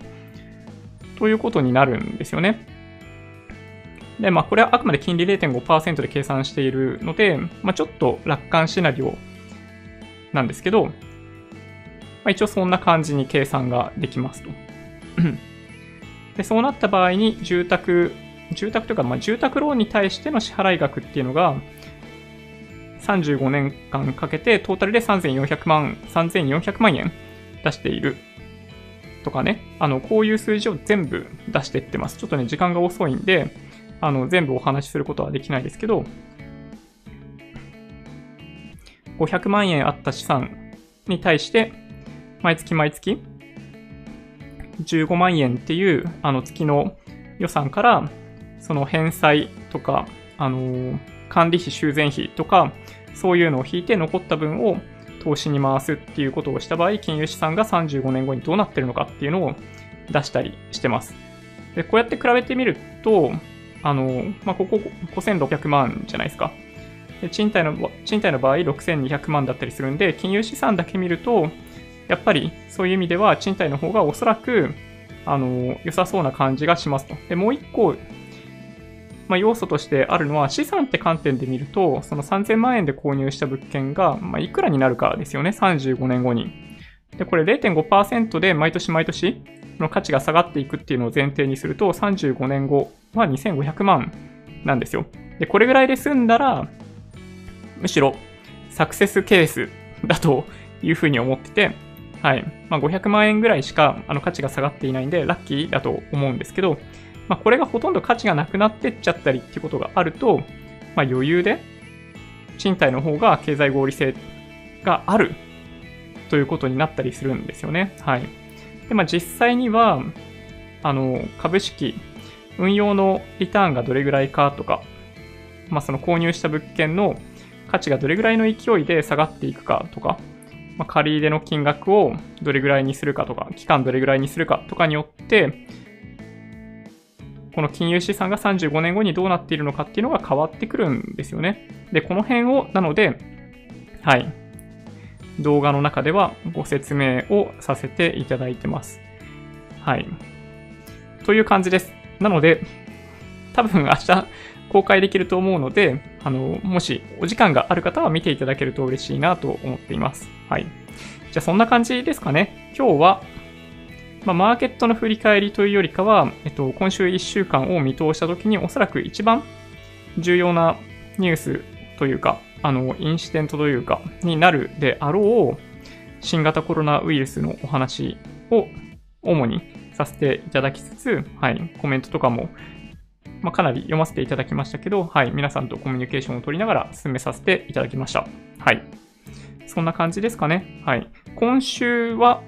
ということになるんですよね。で、まあ、これはあくまで金利0.5%で計算しているので、まあ、ちょっと楽観シナリオなんですけど、まあ、一応そんな感じに計算ができますと。で、そうなった場合に、住宅、住宅というか、まあ、住宅ローンに対しての支払い額っていうのが、35年間かけてトータルで3400万、3400万円出しているとかね、あの、こういう数字を全部出していってます。ちょっとね、時間が遅いんで、あの、全部お話しすることはできないですけど、500万円あった資産に対して、毎月毎月、15万円っていう、あの、月の予算から、その返済とか、あの管理費、修繕費とか、そういうのを引いて残った分を投資に回すっていうことをした場合、金融資産が35年後にどうなってるのかっていうのを出したりしてます。で、こうやって比べてみると、あの、まあ、ここ5600万じゃないですか。で賃貸の、賃貸の場合6200万だったりするんで、金融資産だけ見ると、やっぱりそういう意味では賃貸の方がおそらく、あの、良さそうな感じがしますと。で、もう一個まあ、要素としてあるのは資産って観点で見ると、その3000万円で購入した物件が、まあ、いくらになるかですよね、35年後に。で、これ0.5%で毎年毎年の価値が下がっていくっていうのを前提にすると、35年後は2500万なんですよ。で、これぐらいで済んだら、むしろサクセスケースだというふうに思ってて、はい。まあ、500万円ぐらいしかあの価値が下がっていないんで、ラッキーだと思うんですけど、まあ、これがほとんど価値がなくなってっちゃったりっていうことがあると、まあ、余裕で賃貸の方が経済合理性があるということになったりするんですよね。はい。で、まあ、実際には、あの、株式、運用のリターンがどれぐらいかとか、まあ、その購入した物件の価値がどれぐらいの勢いで下がっていくかとか、まあ、借り入れの金額をどれぐらいにするかとか、期間どれぐらいにするかとかによって、この金融資産が35年後にどうなっているのかっていうのが変わってくるんですよね。で、この辺を、なので、はい。動画の中ではご説明をさせていただいてます。はい。という感じです。なので、多分明日公開できると思うので、あの、もしお時間がある方は見ていただけると嬉しいなと思っています。はい。じゃあそんな感じですかね。今日はまあ、マーケットの振り返りというよりかは、えっと、今週1週間を見通したときに、おそらく一番重要なニュースというか、あの、インシデントというか、になるであろう、新型コロナウイルスのお話を主にさせていただきつつ、はい、コメントとかも、まあ、かなり読ませていただきましたけど、はい、皆さんとコミュニケーションを取りながら進めさせていただきました。はい。そんな感じですかね。はい。今週は、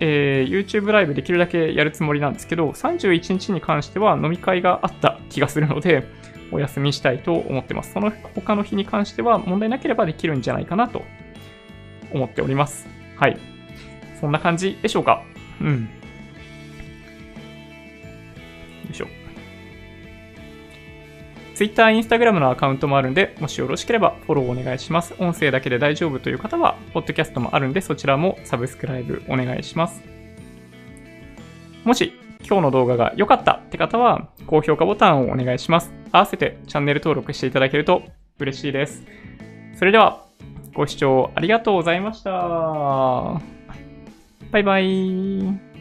えー、YouTube ライブできるだけやるつもりなんですけど、31日に関しては飲み会があった気がするので、お休みしたいと思ってます。その他の日に関しては問題なければできるんじゃないかなと思っております。はい。そんな感じでしょうか。うん。よいしょ。Twitter、Instagram のアカウントもあるんで、もしよろしければフォローお願いします。音声だけで大丈夫という方は、ポッドキャストもあるんで、そちらもサブスクライブお願いします。もし、今日の動画が良かったって方は、高評価ボタンをお願いします。合わせてチャンネル登録していただけると嬉しいです。それでは、ご視聴ありがとうございました。バイバイ。